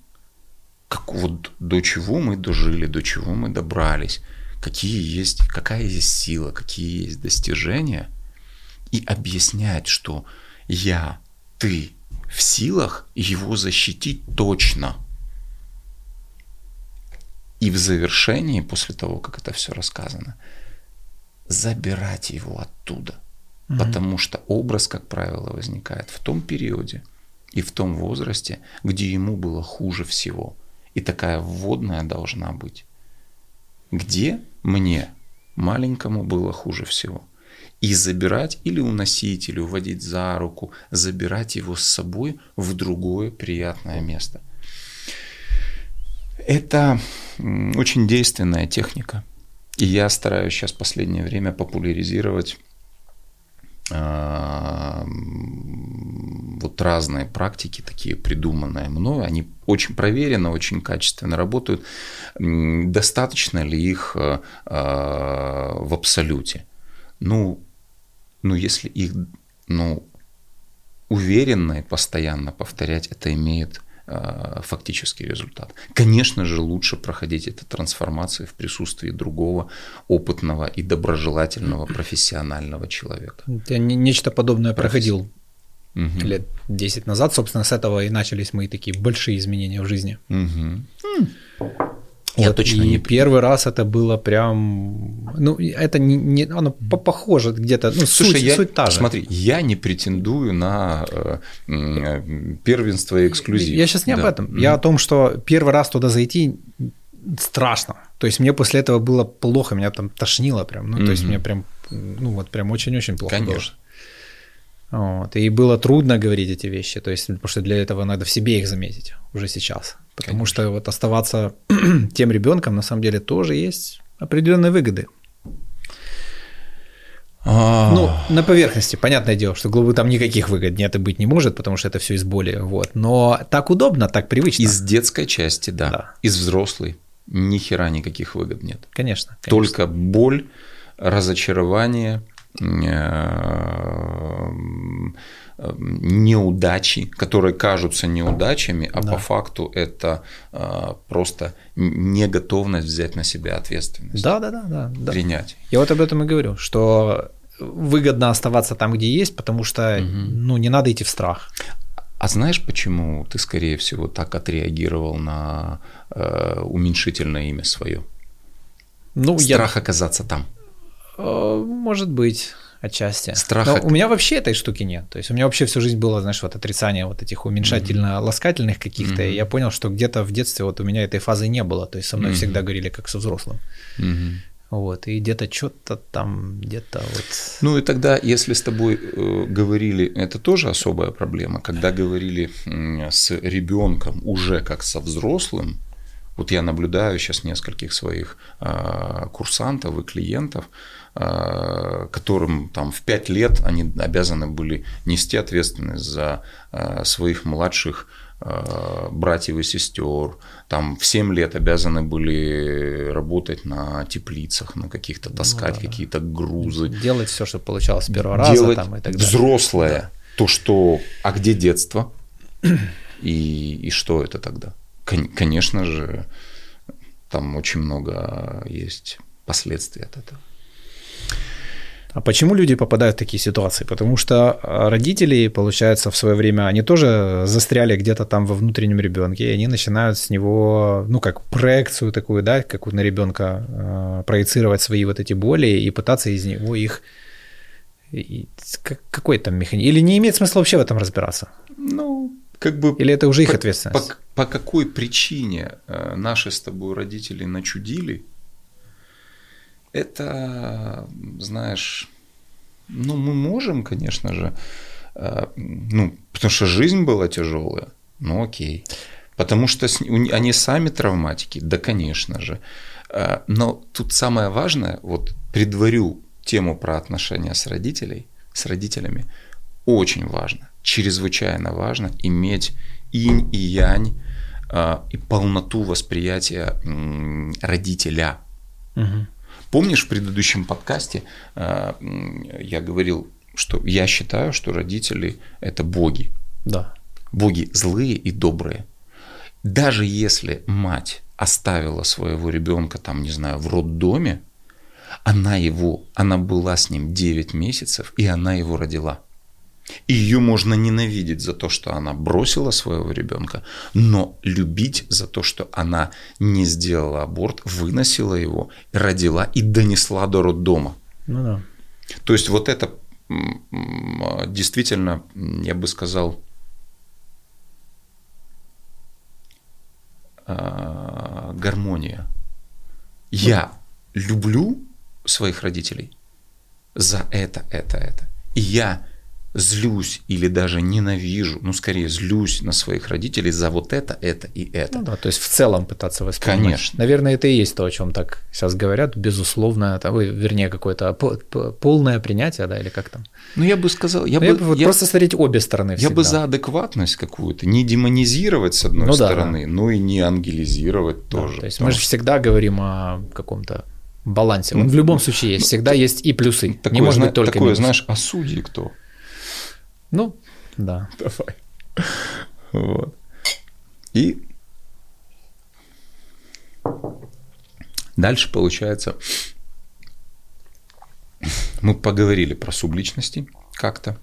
как вот до чего мы дожили, до чего мы добрались, какие есть, какая есть сила, какие есть достижения, и объяснять, что я, ты в силах его защитить точно. И в завершении, после того, как это все рассказано, забирать его оттуда. Угу. Потому что образ, как правило, возникает в том периоде и в том возрасте, где ему было хуже всего. И такая вводная должна быть. Где мне, маленькому, было хуже всего. И забирать или уносить, или уводить за руку, забирать его с собой в другое приятное место. Это очень действенная техника. И я стараюсь сейчас в последнее время популяризировать вот разные практики, такие придуманные мною, они очень проверенно, очень качественно работают. Достаточно ли их а, а, в абсолюте? Ну, ну если их ну, уверенно и постоянно повторять, это имеет Э, фактический результат. Конечно же, лучше проходить эту трансформацию в присутствии другого опытного и доброжелательного профессионального человека. Я нечто подобное проходил угу. лет 10 назад. Собственно, с этого и начались мои такие большие изменения в жизни. Угу. Я вот, точно и не первый раз это было прям, ну это не, не оно похоже где-то, ну Слушай, суть, я, суть та же. Смотри, я не претендую на э, первенство и эксклюзив. Я сейчас не да. об этом, mm-hmm. я о том, что первый раз туда зайти страшно. То есть мне после этого было плохо, меня там тошнило прям, ну mm-hmm. то есть мне прям, ну вот прям очень-очень плохо Конечно. было. Вот. И было трудно говорить эти вещи, то есть, потому что для этого надо в себе их заметить уже сейчас. Потому Конечно. что вот оставаться тем ребенком на самом деле тоже есть определенные выгоды. А. Ну, на поверхности, понятное дело, что глубоко там никаких выгод нет и быть не может, потому что это все из боли. Вот. Но так удобно, так привычно. Из детской части, да. да. Из взрослой ни хера никаких выгод нет. Конечно. конечно. Только боль, разочарование, неудачи, которые кажутся неудачами, а да. по факту это э, просто неготовность взять на себя ответственность. Да, да, да, да. Принять. Я вот об этом и говорю, что выгодно оставаться там, где есть, потому что угу. ну, не надо идти в страх. А знаешь, почему ты, скорее всего, так отреагировал на э, уменьшительное имя свое? Ну, Страх я... оказаться там. Э, может быть, отчасти. Страх. Но у меня вообще этой штуки нет. То есть у меня вообще всю жизнь было, знаешь, вот отрицание вот этих уменьшательно-ласкательных каких-то. Mm-hmm. И я понял, что где-то в детстве вот у меня этой фазы не было. То есть со мной mm-hmm. всегда говорили как со взрослым. Mm-hmm. Вот, и где-то что-то там, где-то вот. Ну и тогда, если с тобой э, говорили, это тоже особая проблема, когда говорили э, с ребенком уже как со взрослым, вот я наблюдаю сейчас нескольких своих э, курсантов и клиентов, которым там в 5 лет они обязаны были нести ответственность за э, своих младших братьев и сестер, там в 7 лет обязаны были работать на теплицах, на каких-то ну таскать ну, да, какие-то грузы. Делать все, что получалось с первого раза. Делать там, и так далее. взрослое, да. то, что... А где детство? И, и что это тогда? конечно же, там очень много есть последствий от этого. А почему люди попадают в такие ситуации? Потому что а, родители, получается, в свое время, они тоже застряли где-то там во внутреннем ребенке, и они начинают с него, ну, как проекцию такую, да, как на ребенка э, проецировать свои вот эти боли и пытаться из него их какой там механизм? Или не имеет смысла вообще в этом разбираться? Ну, как бы... Или это уже их ответственность? По, по какой причине э, наши с тобой родители начудили, это, знаешь, ну, мы можем, конечно же, э, ну, потому что жизнь была тяжелая, ну, окей. Потому что они сами травматики, да, конечно же. Э, но тут самое важное, вот предварю тему про отношения с родителей, с родителями, очень важно чрезвычайно важно иметь инь и янь а, и полноту восприятия родителя. Угу. Помнишь в предыдущем подкасте а, я говорил, что я считаю, что родители это боги. Да. Боги злые и добрые. Даже если мать оставила своего ребенка там, не знаю, в роддоме, она его, она была с ним 9 месяцев, и она его родила. И ее можно ненавидеть за то, что она бросила своего ребенка, но любить за то, что она не сделала аборт, выносила его, родила и донесла до роддома. Ну да. То есть вот это действительно, я бы сказал, а, гармония. Я люблю своих родителей за это, это, это. И я злюсь или даже ненавижу, ну скорее злюсь на своих родителей за вот это, это и это. Ну да, то есть в целом пытаться воспринимать. Конечно. Наверное, это и есть то, о чем так сейчас говорят, безусловно, это, вернее, какое-то полное принятие, да, или как там. Ну я бы сказал, я, ну, бы, я бы я, просто смотреть обе стороны. Всегда. Я бы за адекватность какую-то, не демонизировать с одной ну, стороны, да, да. но и не ангелизировать да, тоже. То есть мы же всегда говорим о каком-то балансе. Он в любом случае есть. Всегда есть и плюсы. Такое, не может быть только такое, минус. знаешь, а судьи кто? Ну, да. Давай. Вот. И дальше получается, мы поговорили про субличности как-то.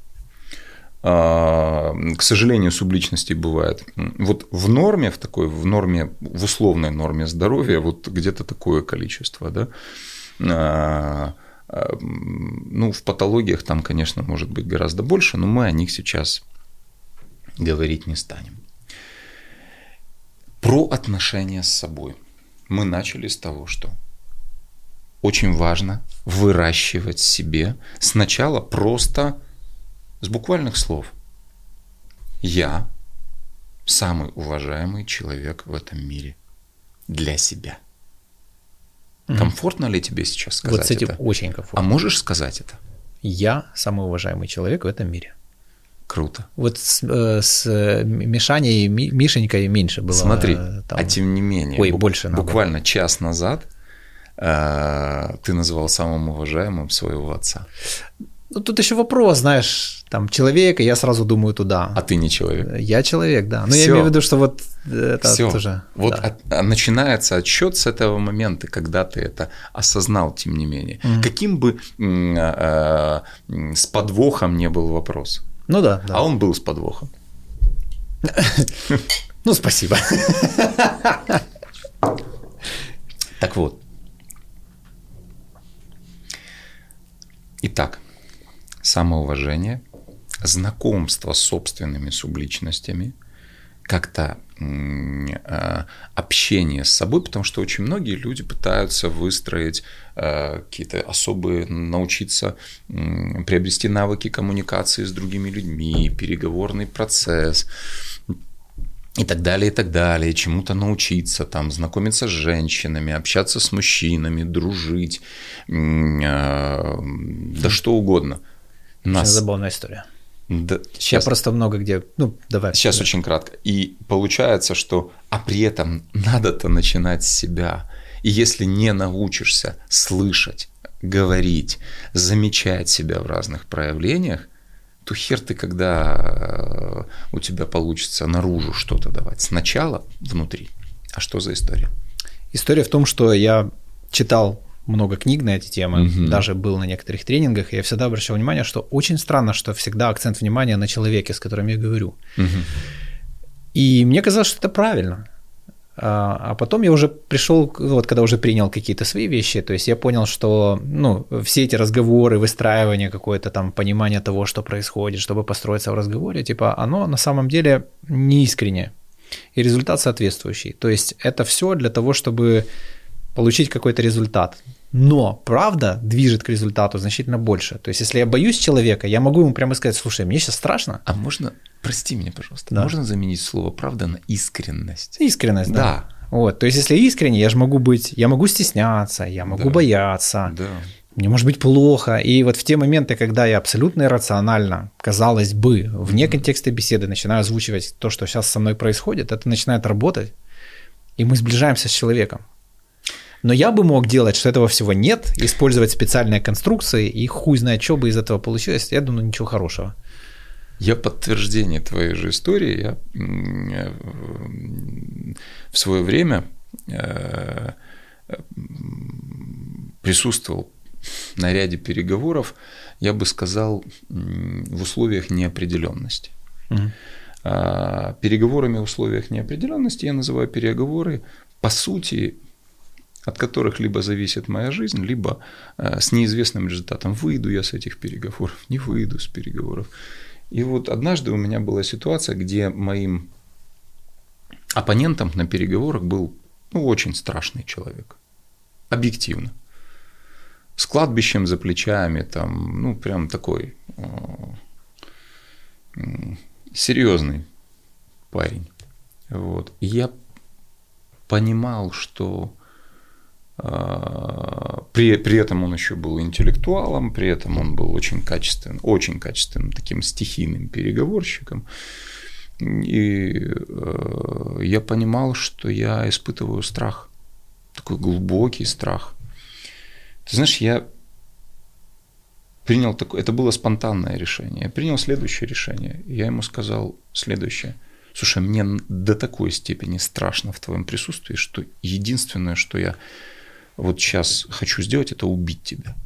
А, к сожалению, субличности бывает. Вот в норме, в такой, в норме, в условной норме здоровья, вот где-то такое количество, да, а, ну, в патологиях там, конечно, может быть гораздо больше, но мы о них сейчас говорить не станем. Про отношения с собой. Мы начали с того, что очень важно выращивать себе сначала просто с буквальных слов. Я самый уважаемый человек в этом мире для себя – Комфортно ли тебе сейчас сказать вот с этим это? очень комфортно. А можешь сказать это? Я самый уважаемый человек в этом мире. Круто. Вот с, э, с Мишаней, Мишенькой меньше было. Смотри, там... а тем не менее, Ой, больше буквально наоборот. час назад э, ты называл самым уважаемым своего отца. Ну, тут еще вопрос, знаешь, там, человек, и я сразу думаю туда. А ты не человек? Я человек, да. Но Всё. я имею в виду, что вот это Всё. тоже... Вот да. от, а начинается отсчет с этого момента, когда ты это осознал, тем не менее. Mm-hmm. Каким бы э, э, с подвохом не был вопрос. Ну да. да. А он был с подвохом. Ну, спасибо. Так вот. Итак, самоуважение, знакомство с собственными субличностями, как-то э, общение с собой, потому что очень многие люди пытаются выстроить э, какие-то особые, научиться приобрести навыки коммуникации с другими людьми, переговорный процесс и так далее, и так далее, чему-то научиться, там, знакомиться с женщинами, общаться с мужчинами, дружить, э, да что угодно – нас... Очень забавная история. Да, сейчас... Я просто много где, ну, давай. Сейчас да. очень кратко. И получается, что, а при этом надо-то начинать с себя. И если не научишься слышать, говорить, замечать себя в разных проявлениях, то хер ты, когда э, у тебя получится наружу что-то давать. Сначала внутри. А что за история? История в том, что я читал много книг на эти темы, угу. даже был на некоторых тренингах, и я всегда обращал внимание, что очень странно, что всегда акцент внимания на человеке, с которым я говорю. Угу. И мне казалось, что это правильно. А, а потом я уже пришел, вот когда уже принял какие-то свои вещи, то есть я понял, что ну, все эти разговоры, выстраивание какое-то там понимание того, что происходит, чтобы построиться в разговоре, типа оно на самом деле не искренне. И результат соответствующий. То есть это все для того, чтобы получить какой-то результат. Но правда движет к результату значительно больше. То есть, если я боюсь человека, я могу ему прямо сказать, слушай, мне сейчас страшно. А можно, прости меня, пожалуйста, да. можно заменить слово правда на искренность? Искренность, да. да. Вот, то есть, если искренне, я же могу быть, я могу стесняться, я могу да. бояться. Да. Мне может быть плохо. И вот в те моменты, когда я абсолютно иррационально, казалось бы, вне контекста беседы начинаю озвучивать то, что сейчас со мной происходит, это начинает работать, и мы сближаемся с человеком. Но я бы мог делать, что этого всего нет, использовать специальные конструкции, и хуй знает, что бы из этого получилось. Я думаю, ничего хорошего. Я подтверждение твоей же истории. Я в свое время э, присутствовал на ряде переговоров, я бы сказал, в условиях неопределенности. Угу. Переговорами в условиях неопределенности я называю переговоры, по сути, от которых либо зависит моя жизнь, либо э, с неизвестным результатом. Выйду я с этих переговоров, не выйду с переговоров. И вот однажды у меня была ситуация, где моим оппонентом на переговорах был ну, очень страшный человек. Объективно. С кладбищем за плечами, там, ну, прям такой э, серьезный парень. Вот. И я понимал, что при, при этом он еще был интеллектуалом, при этом он был очень качественным, очень качественным таким стихийным переговорщиком. И э, я понимал, что я испытываю страх, такой глубокий страх. Ты знаешь, я принял такое, это было спонтанное решение. Я принял следующее решение. Я ему сказал следующее. Слушай, мне до такой степени страшно в твоем присутствии, что единственное, что я вот сейчас хочу сделать, это убить тебя.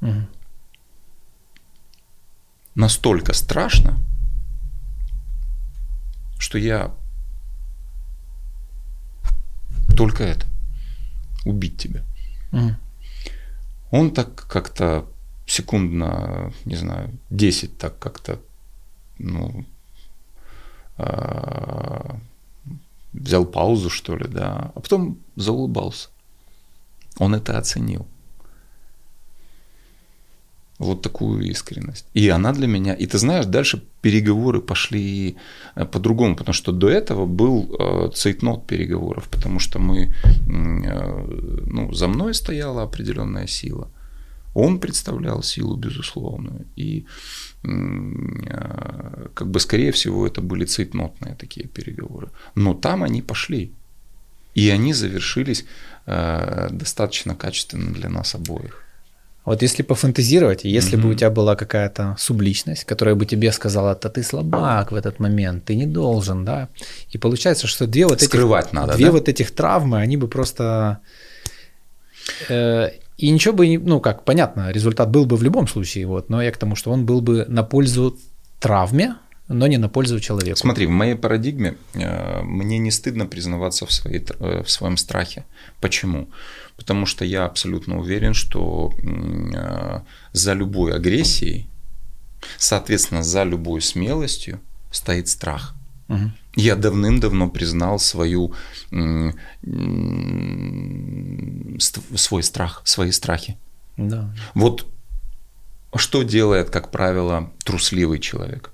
Угу. Настолько страшно, что я только это убить тебя. Угу. Он так как-то секундно, не знаю, 10 так как-то, ну, э, взял паузу, что ли, да, а потом заулыбался. Он это оценил. Вот такую искренность. И она для меня, и ты знаешь, дальше переговоры пошли э, по-другому, потому что до этого был э, цейтнот переговоров, потому что мы, э, ну, за мной стояла определенная сила, он представлял силу безусловную, и как бы скорее всего это были цейтнотные такие переговоры, но там они пошли, и они завершились достаточно качественно для нас обоих. Вот если пофантазировать, если mm-hmm. бы у тебя была какая-то субличность, которая бы тебе сказала, да ты слабак в этот момент, ты не должен, да, и получается, что две вот Скрывать этих, надо, две да? вот этих травмы, они бы просто э, и ничего бы, не, ну как, понятно, результат был бы в любом случае, вот, но я к тому, что он был бы на пользу травме, но не на пользу человеку. Смотри, в моей парадигме э, мне не стыдно признаваться в, своей, э, в своем страхе. Почему? Потому что я абсолютно уверен, что э, за любой агрессией, соответственно, за любой смелостью стоит страх. Угу. Я давным-давно признал свою, свой страх, свои страхи. Да. Вот что делает, как правило, трусливый человек?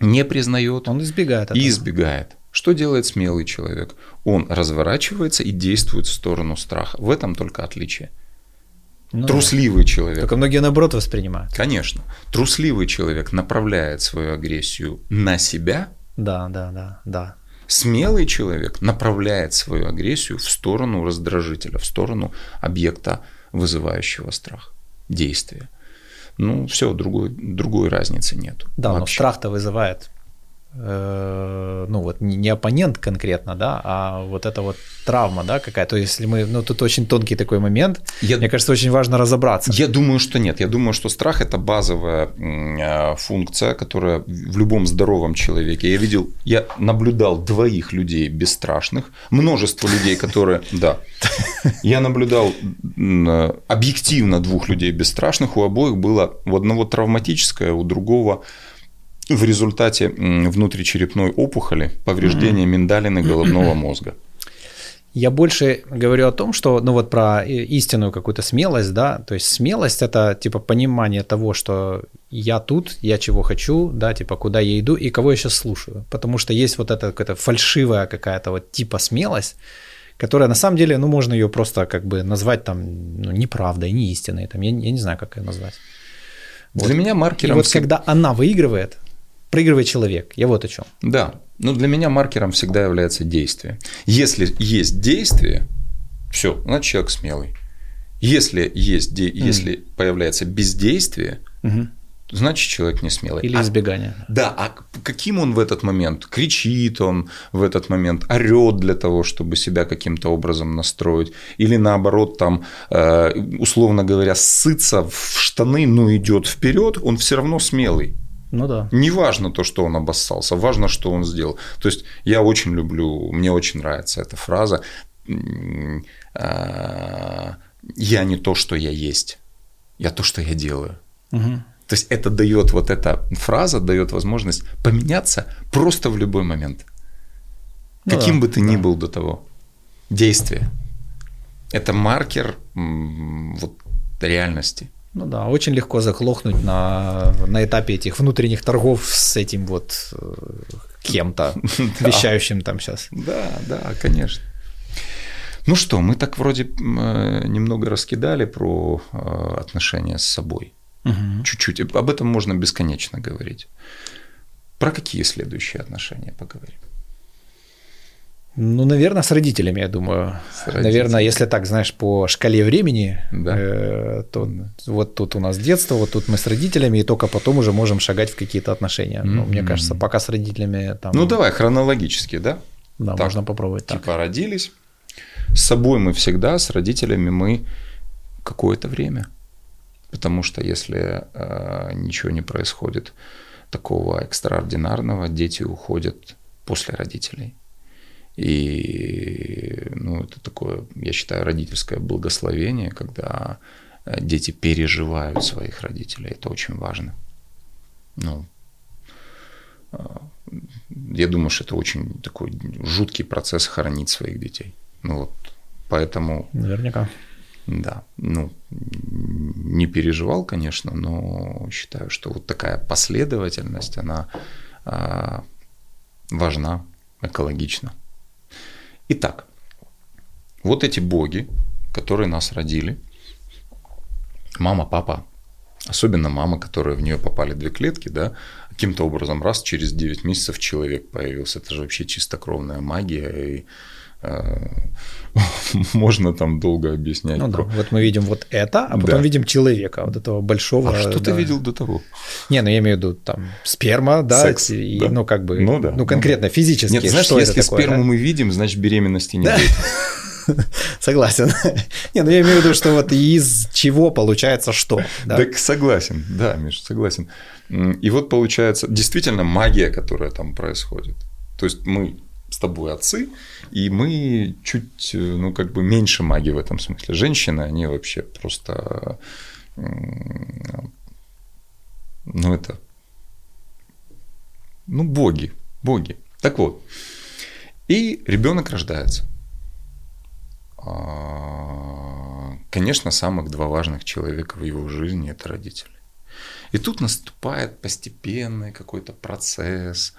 Не признает. Он избегает. Этого. И избегает. Что делает смелый человек? Он разворачивается и действует в сторону страха. В этом только отличие. Ну, Трусливый человек. Только многие наоборот воспринимают. Конечно. Трусливый человек направляет свою агрессию на себя. Да, да, да, да. Смелый человек направляет свою агрессию в сторону раздражителя, в сторону объекта, вызывающего страх, действия ну все, другой, другой разницы нет. Да, вообще. но страх-то вызывает Э, ну вот не оппонент конкретно, да, а вот это вот травма, да, какая-то. Если мы, ну тут очень тонкий такой момент. Я, Мне кажется, очень важно разобраться. Я думаю, что нет. Я думаю, что страх это базовая э, функция, которая в любом здоровом человеке. Я видел, я наблюдал двоих людей бесстрашных, множество людей, которые, да, я наблюдал объективно двух людей бесстрашных. У обоих было у одного травматическое, у другого в результате внутричерепной опухоли повреждения mm-hmm. миндалины головного мозга. Я больше говорю о том, что, ну вот про истинную какую-то смелость, да, то есть смелость это типа понимание того, что я тут, я чего хочу, да, типа куда я иду и кого я сейчас слушаю, потому что есть вот эта какая-то фальшивая какая-то вот типа смелость, которая на самом деле, ну можно ее просто как бы назвать там ну, неправдой, не истиной, там я, я не знаю, как ее назвать. Для вот. меня маркером... И вот когда она выигрывает, проигрывает человек. Я вот о чем. Да. Но для меня маркером всегда является действие. Если есть действие, все, значит человек смелый. Если есть, де... mm. если появляется бездействие, mm-hmm. значит человек не смелый. Или А- избегание. да, а каким он в этот момент? Кричит он в этот момент, орет для того, чтобы себя каким-то образом настроить, или наоборот, там, э, условно говоря, ссыться в штаны, но идет вперед, он все равно смелый. Ну да. Не важно то, что он обоссался, важно, что он сделал. То есть я очень люблю, мне очень нравится эта фраза. а, Я не то, что я есть, я то, что я делаю. Мгм. То есть это дает, вот эта фраза дает возможность поменяться просто в любой момент. Ну Каким да, бы ты ни да. был до того. Действие. Это маркер вот, реальности. Ну да, очень легко заглохнуть на, на этапе этих внутренних торгов с этим вот э, кем-то, вещающим там сейчас. Да, да, конечно. Ну что, мы так вроде э, немного раскидали про э, отношения с собой. Чуть-чуть. Об этом можно бесконечно говорить. Про какие следующие отношения поговорим? Ну, наверное, с родителями, я думаю. С родителями. Наверное, если так, знаешь, по шкале времени, Да. э, то вот тут у нас детство, вот тут мы с родителями, и только потом уже можем шагать в какие-то отношения. Ну, мне кажется, пока с родителями там... Ну давай хронологически, да? Да, так. можно попробовать так. Типа родились. С собой мы всегда, с родителями мы какое-то время. Потому что если э, ничего не происходит такого экстраординарного, дети уходят после родителей. И ну, это такое, я считаю, родительское благословение, когда э, дети переживают своих родителей. Это очень важно. Ну, э, я думаю, что это очень такой жуткий процесс хоронить своих детей. Ну вот, поэтому, Наверняка. да, ну, не переживал, конечно, но считаю, что вот такая последовательность, она а, важна, экологична. Итак, вот эти боги, которые нас родили, мама, папа, особенно мама, которая в нее попали две клетки, да, каким-то образом раз через 9 месяцев человек появился. Это же вообще чистокровная магия, и можно там долго объяснять. Ну да, про- вот мы видим вот это, а потом Да. видим человека, вот этого большого. А что ты да. видел до того? Не, ну я имею в виду там сперма, да, Секс, и, да. ну как бы, Ну да, ну ну конкретно физически. Нет, знаешь, что если такое, сперму да? мы видим, значит беременности не будет. Согласен. Не, ну я имею в виду, что вот из чего получается что. Да? Так согласен, да, Миш, согласен. И вот получается действительно магия, которая там происходит. То есть мы с тобой отцы, и мы чуть, э, ну, как бы меньше магии в этом смысле. Женщины, они вообще просто, ну, это, ну, боги, боги. Так вот, и ребенок рождается. А, Конечно, самых два важных человека в его жизни – это родители. И тут наступает постепенный какой-то процесс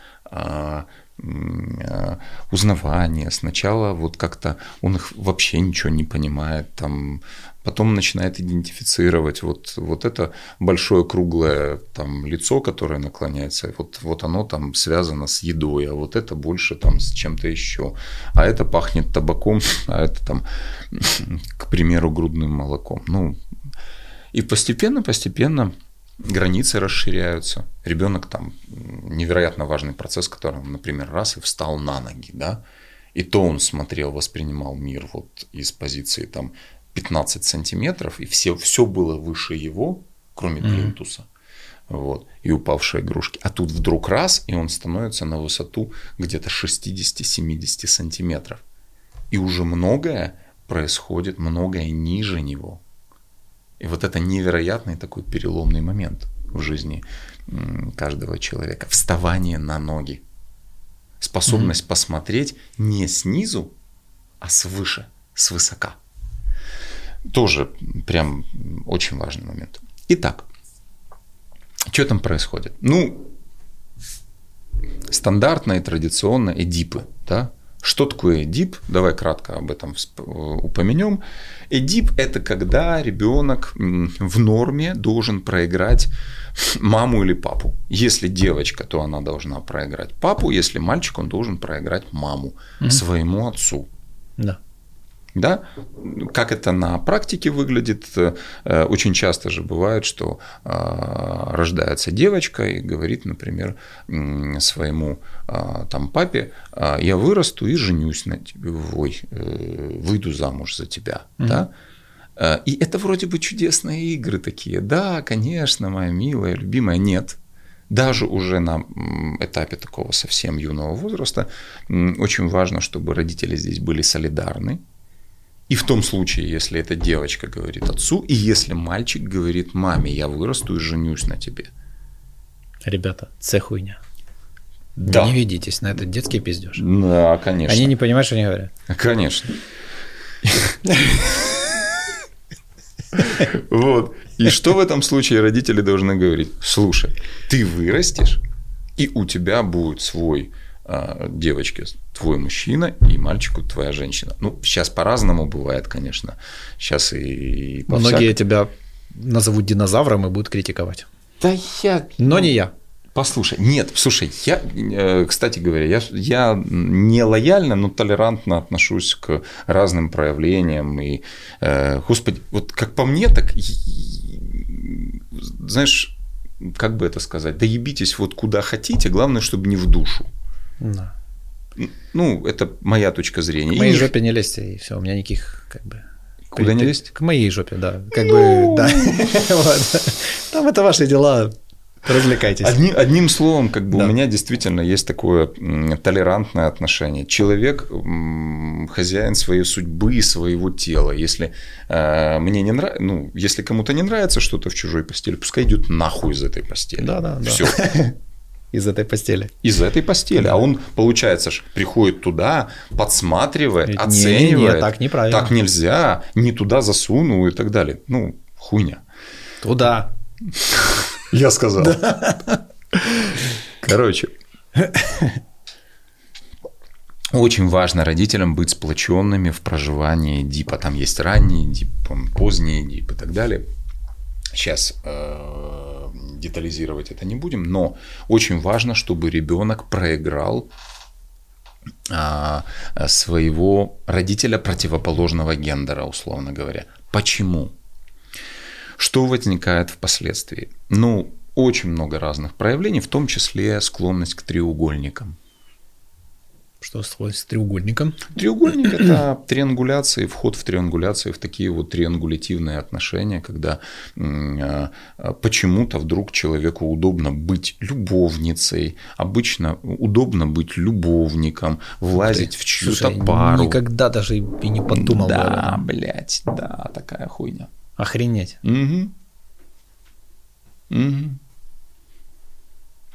а, узнавания. Сначала вот как-то он их вообще ничего не понимает, там, потом начинает идентифицировать вот, вот это большое круглое там, лицо, которое наклоняется, вот, вот оно там связано с едой, а вот это больше там с чем-то еще, а это пахнет табаком, а это там, к примеру, грудным молоком. Ну, и постепенно-постепенно границы расширяются. Ребенок там невероятно важный процесс, который, например, раз и встал на ноги, да, и то он смотрел, воспринимал мир вот из позиции там 15 сантиметров, и все, все было выше его, кроме плинтуса, вот, и упавшие игрушки. А тут вдруг раз, и он становится на высоту где-то 60-70 сантиметров. И уже многое происходит, многое ниже него. И вот это невероятный такой переломный момент в жизни каждого человека. Вставание на ноги. Способность посмотреть не снизу, а свыше, свысока. Тоже прям очень важный момент. Итак, что там происходит? Ну, стандартно и традиционно Эдипы, да? Что такое Эдип? Давай кратко об этом всп- упомянем. Эдип – это когда ребенок в норме должен проиграть маму или папу. Если девочка, то она должна проиграть папу, если мальчик, он должен проиграть маму Мгм. своему отцу. Да. Да? Как это на практике выглядит? Э, очень часто же бывает, что э, рождается девочка и говорит, например, своему э, там, папе, я вырасту и женюсь на тебе, ой, выйду замуж за тебя. Mm-hmm. Да? И это вроде бы чудесные игры такие. Да, конечно, моя милая, любимая. Нет, даже уже на этапе такого совсем юного возраста очень важно, чтобы родители здесь были солидарны, и в том случае, если эта девочка говорит отцу, и если мальчик говорит маме, я вырасту и женюсь на тебе. Ребята, це хуйня. Да. Не ведитесь на этот детский пиздеж. Да, конечно. Они не понимают, что они говорят. Конечно. Вот. И что в этом случае родители должны говорить? Слушай, ты вырастешь, и у тебя будет свой девочке твой мужчина и мальчику твоя женщина. Ну, сейчас по-разному бывает, конечно. Сейчас и по Многие тебя назовут динозавром и будут критиковать. Да я... Но не я. Послушай, нет, слушай, я, э, кстати говоря, я, я не лояльно, но толерантно отношусь к разным проявлениям. И, э, господи, вот как по мне, так, знаешь, как бы это сказать, да ебитесь вот куда хотите, главное, чтобы не в душу. Да. Ну, это моя точка зрения. К моей и... жопе не лезьте, и все, у меня никаких как бы Куда не лезть? К моей жопе, да. Как бы, да. Там это ваши дела. Развлекайтесь. Одни, одним словом, как бы да. у меня действительно есть такое толерантное отношение. Человек хозяин своей судьбы и своего тела. Если э, мне не нравится, ну, если кому-то не нравится что-то в чужой постели, пускай идет нахуй из этой постели. Да, да, да. Из этой постели. Из этой постели. Да. А он, получается, ж, приходит туда, подсматривает, не, оценивает. Не, так неправильно. Так нельзя, не туда засунул и так далее. Ну, хуйня. Туда. Я сказал. Короче. Очень важно родителям быть сплоченными в проживании дипа. Там есть ранний дип, поздний дип и так далее. Сейчас э, детализировать это не будем, но очень важно, чтобы ребенок проиграл а, своего родителя противоположного гендера, условно говоря. Почему? Что возникает впоследствии? Ну, очень много разных проявлений, в том числе склонность к треугольникам. Что с треугольником? Треугольник – это триангуляция, вход в триангуляцию, в такие вот триангулятивные отношения, когда а, почему-то вдруг человеку удобно быть любовницей, обычно удобно быть любовником, влазить Ты, в чью-то пару. Никогда даже и не подумал да, блядь, да, такая хуйня. Охренеть. Угу. Угу.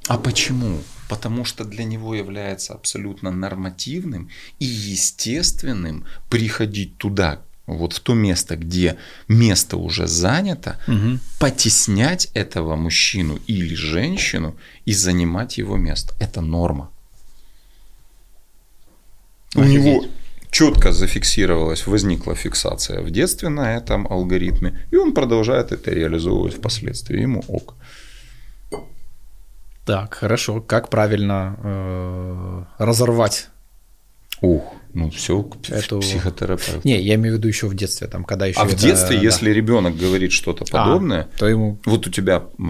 А почему? Потому что для него является абсолютно нормативным и естественным приходить туда, вот в то место, где место уже занято, угу. потеснять этого мужчину или женщину и занимать его место. Это норма. Офигеть. У него четко зафиксировалась, возникла фиксация в детстве на этом алгоритме, и он продолжает это реализовывать впоследствии. Ему ок. Так, хорошо. Как правильно э, разорвать? Ух, ну все, эту... психотерапевт. Не, я имею в виду еще в детстве, там, когда еще. А это... в детстве, да. если ребенок говорит что-то а, подобное, а, то ему. Вот у тебя. Э...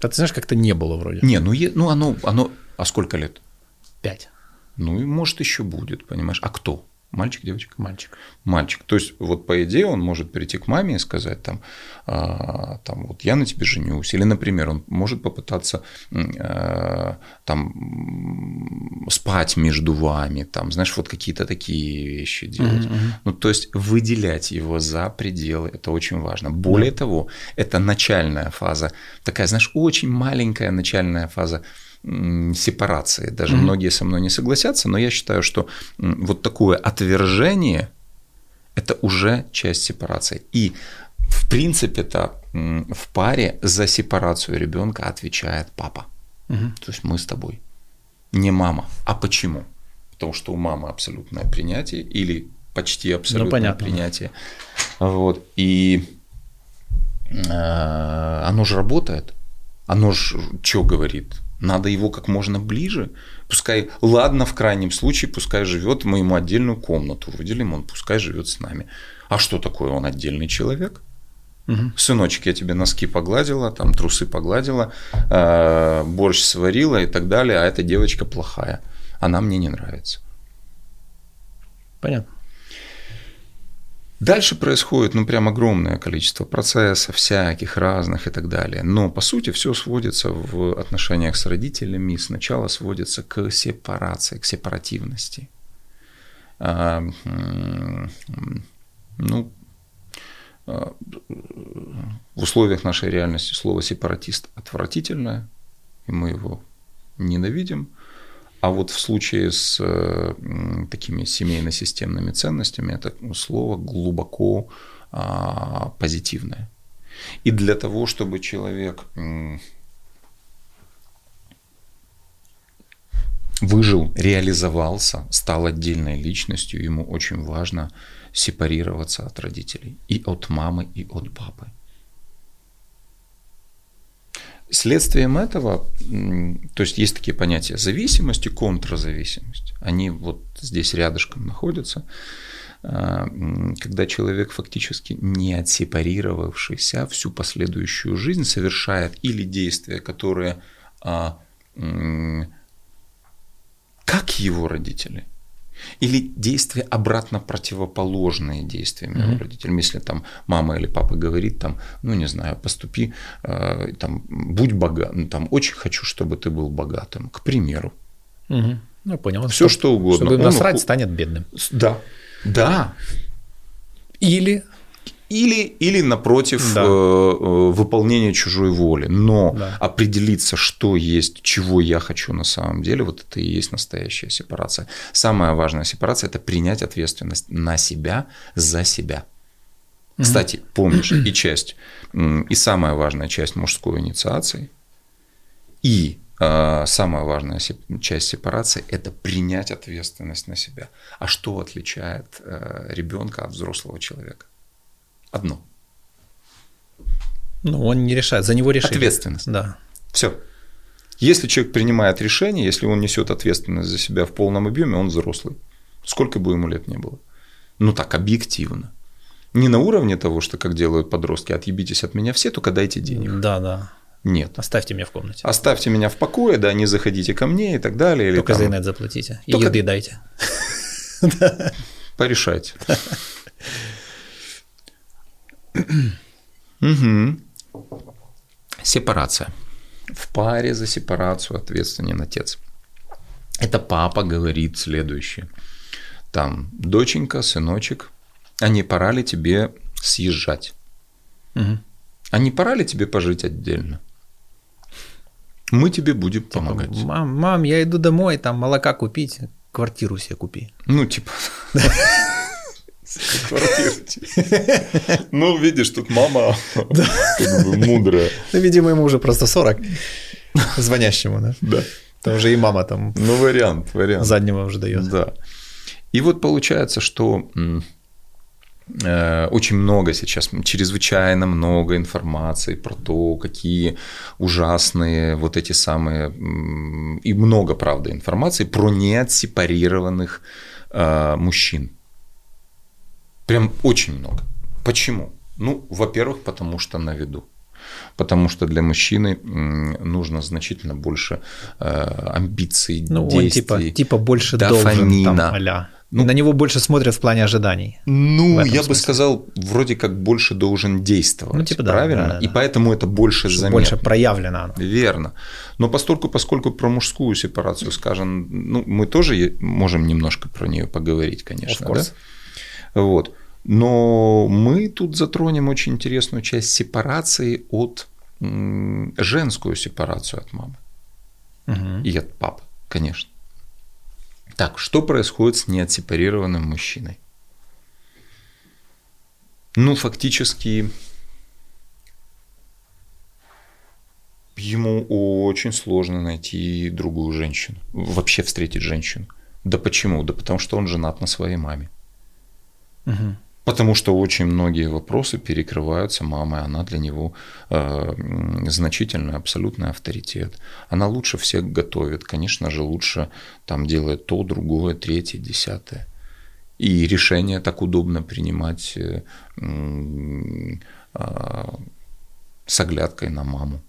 А ты знаешь, как-то не было вроде. Не, ну, е... ну оно, оно. А сколько лет? Пять. Ну и может еще будет, понимаешь? А кто? Мальчик, девочка? Мальчик. Мальчик. То есть, вот по идее, он может прийти к маме и сказать, там, а, там вот я на тебе женюсь. Или, например, он может попытаться а, там спать между вами, там, знаешь, вот какие-то такие вещи делать. Uh-huh. Ну, то есть, выделять его за пределы, это очень важно. Более yeah. того, это начальная фаза, такая, знаешь, очень маленькая начальная фаза сепарации. Даже mm-hmm. многие со мной не согласятся, но я считаю, что вот такое отвержение – это уже часть сепарации. И в принципе это в паре за сепарацию ребенка отвечает папа. Угу. То есть мы с тобой. Не мама. А почему? Потому что у мамы абсолютное принятие или почти абсолютное ну, принятие. Вот. И э, оно же работает. Оно же что говорит? Надо его как можно ближе. Пускай, ладно, в крайнем случае, пускай живет, мы ему отдельную комнату выделим, он пускай живет с нами. А что такое он отдельный человек? Угу. Сыночек, я тебе носки погладила, там трусы погладила, э, борщ сварила и так далее, а эта девочка плохая. Она мне не нравится. Понятно. Дальше происходит, ну, прям огромное количество процессов, всяких, разных и так далее. Но, по сути, все сводится в отношениях с родителями, сначала сводится к сепарации, к сепаративности. А, ну, а, в условиях нашей реальности слово сепаратист отвратительное, и мы его ненавидим. А вот в случае с такими семейно-системными ценностями это слово глубоко а, позитивное. И для того, чтобы человек выжил, реализовался, стал отдельной личностью, ему очень важно сепарироваться от родителей. И от мамы, и от папы. Следствием этого, то есть есть такие понятия зависимость и контрзависимость. Они вот здесь рядышком находятся. А, когда человек фактически не отсепарировавшийся всю последующую жизнь совершает или действия, которые а, как его родители – или действия обратно противоположные действиям mm-hmm. родителям. Если там мама или папа говорит, там, ну не знаю, поступи, э, там, будь богатым, ну, там, очень хочу, чтобы ты был богатым, к примеру. Угу. Ну, понял. Все, что угодно. Чтобы насрать, Он, станет бедным. Да. Да. Или или, или напротив да. э, э, выполнения чужой воли. Но да. определиться, что есть, чего я хочу на самом деле, вот это и есть настоящая сепарация. Самая важная сепарация – это принять ответственность на себя за себя. Угу. Кстати, помнишь, и часть, и самая важная часть мужской инициации, и э, самая важная часть сепарации – это принять ответственность на себя. А что отличает ребенка от взрослого человека? Одно. Ну, он не решает, за него решили. Ответственность. Да. Все. Если человек принимает решение, если он несет ответственность за себя в полном объеме, он взрослый. Сколько бы ему лет не было. Ну так, объективно. Не на уровне того, что как делают подростки, отъебитесь от меня все, только дайте денег. Да, да. Нет. Оставьте меня в комнате. Оставьте меня в покое, да, не заходите ко мне и так далее. Только или там... за инет заплатите. И Только... еды дайте. Порешайте. Угу. Сепарация. В паре за сепарацию ответственен отец. Это папа говорит следующее. Там, доченька, сыночек, а не пора ли тебе съезжать? Угу. А не пора ли тебе пожить отдельно? Мы тебе будем типа, помогать. Мам, мам, я иду домой, там молока купить, квартиру себе купи. Ну, типа. Ну, видишь, тут мама мудрая. Ну, видимо, ему уже просто 40 звонящему, да? Да. Там уже и мама там. Ну, вариант, вариант. Заднего уже дает. Да. И вот получается, что э, очень много сейчас, чрезвычайно много информации про то, какие ужасные вот эти самые, и много, правда, информации про неотсепарированных э, мужчин. Прям очень много. Почему? Ну, во-первых, потому что на виду. Потому что для мужчины нужно значительно больше э, амбиций, ну, действий, он типа, типа больше дофамина. должен, там, а ну, на него больше смотрят в плане ожиданий. Ну, я смысле. бы сказал, вроде как больше должен действовать. Ну, типа, да, правильно? Да, да, И поэтому это больше заметно. Больше проявлено. Верно. Но поскольку, поскольку про мужскую сепарацию скажем, ну, мы тоже можем немножко про нее поговорить, конечно. Да? Вот. Но мы тут затронем очень интересную часть сепарации от женскую сепарацию от мамы угу. и от папы, конечно. Так, что происходит с неотсепарированным мужчиной? Ну, фактически, ему очень сложно найти другую женщину, вообще встретить женщину. Да почему? Да потому что он женат на своей маме. Угу. Потому что очень многие вопросы перекрываются мамой, она для него э, значительный, абсолютный авторитет. Она лучше всех готовит, конечно же, лучше там делает то, другое, третье, десятое. И решение так удобно принимать э, э, с оглядкой на маму.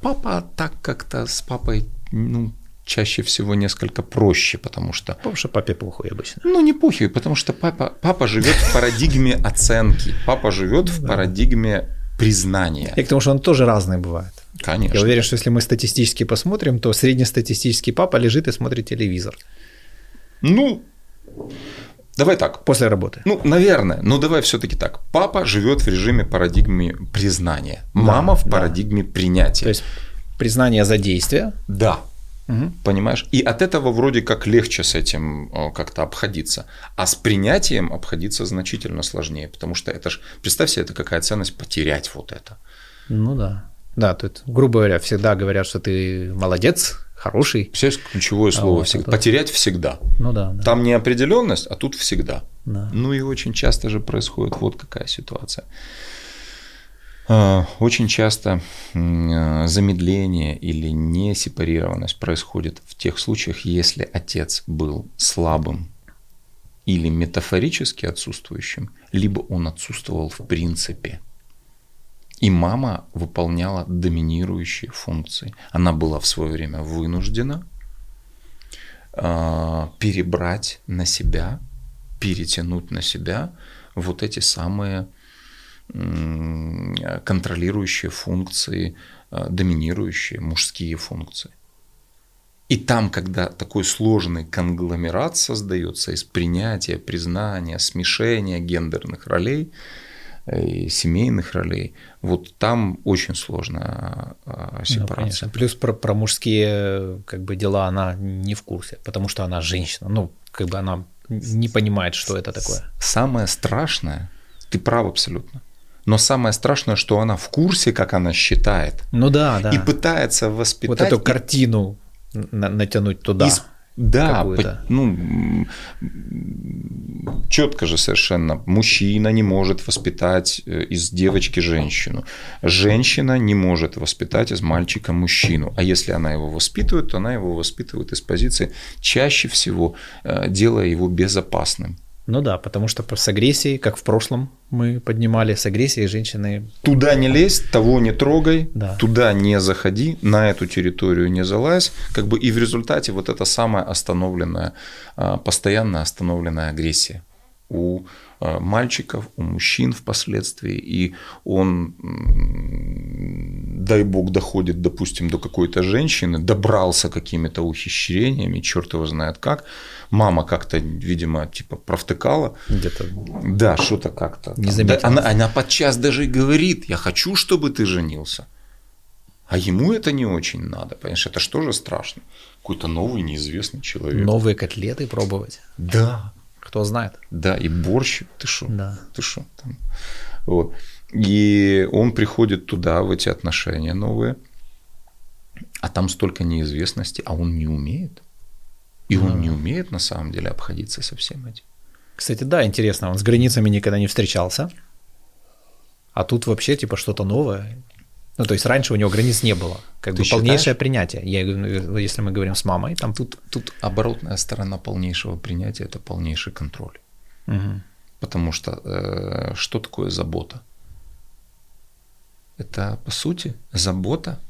Папа так как-то с папой, ну, чаще всего несколько проще, потому что... Потому что папе похуй обычно. Ну, не похуй, потому что папа, папа живет в парадигме оценки, папа живет в парадигме признания. И к тому, что он тоже разный бывает. Конечно. Я уверен, что если мы статистически посмотрим, то среднестатистический папа лежит и смотрит телевизор. Ну, давай так. После работы. Ну, наверное. Но давай все-таки так. Папа живет в режиме парадигмы признания. Мама Да, в да. парадигме принятия. То есть признание за действие. Да. Мгм. Понимаешь? И от этого вроде как легче с этим э, как-то обходиться. А с принятием обходиться значительно сложнее. Потому что это ж, представь себе, это какая ценность потерять вот это. Ну да. Да, тут, грубо говоря, всегда говорят, что ты молодец, хороший. Представляешь, ключевое слово вот, всегда. это- Потерять всегда. Ну да, да. Там неопределенность, а тут всегда. да. Ну и очень часто же происходит вот какая ситуация. А, Очень часто э, замедление или несепарированность происходит в тех случаях, если отец был слабым или метафорически отсутствующим, либо он отсутствовал в принципе. И мама выполняла доминирующие функции. Она была в свое время вынуждена а, перебрать на себя, перетянуть на себя вот эти самые контролирующие функции, а, доминирующие мужские функции. И там, когда такой сложный конгломерат создается из принятия, признания, смешения гендерных ролей э, и семейных ролей, вот там очень сложная Ну, сепарация. конечно. Плюс про, про мужские как бы дела она не в курсе, потому что она женщина. Ну, как бы она не понимает, что это такое. Самое страшное, ты прав абсолютно, но самое страшное, что она в курсе, как она считает, Ну да, да. и пытается вот воспитать. эту и- картину на- натянуть туда. и с- да, по- ну, четко же совершенно. Мужчина не может воспитать э, из девочки женщину. Женщина не может воспитать из мальчика мужчину. А если она его воспитывает, то она его воспитывает из позиции чаще всего э, делая его безопасным. Ну да, потому что с агрессией, как в прошлом мы поднимали, с агрессией женщины Туда не лезь, того не трогай, Да. туда не заходи, на эту территорию не залазь. Как бы и в результате вот эта самая остановленная, а, постоянно остановленная агрессия у а, мальчиков, у мужчин впоследствии. И он, дай бог, доходит, допустим, до какой-то женщины, добрался какими-то ухищрениями, черт его знает как. Мама как-то, видимо, типа провтыкала. где-то Да, что-то как-то. Не. Да, она, она подчас даже и говорит, я хочу, чтобы ты женился. А ему это не очень надо, понимаешь, это что же страшно? Какой-то новый неизвестный человек. новые котлеты пробовать. Да, Кто знает. да, и борщ, ты что? Да. Ты что? Там. Вот. И он приходит туда, в эти отношения новые, а там столько неизвестности, а он не умеет. И он не умеет на самом деле обходиться со всем этим. Кстати, да, интересно, он с границами никогда не встречался, а тут вообще типа что-то новое. Ну, то есть раньше у него границ не было. Как Ты бы полнейшее считаешь? принятие. Я, говорю, если мы говорим с мамой, там Тут, тут оборотная сторона полнейшего принятия – это полнейший контроль. Мгм. Потому что э, что такое забота? Это, по сути, забота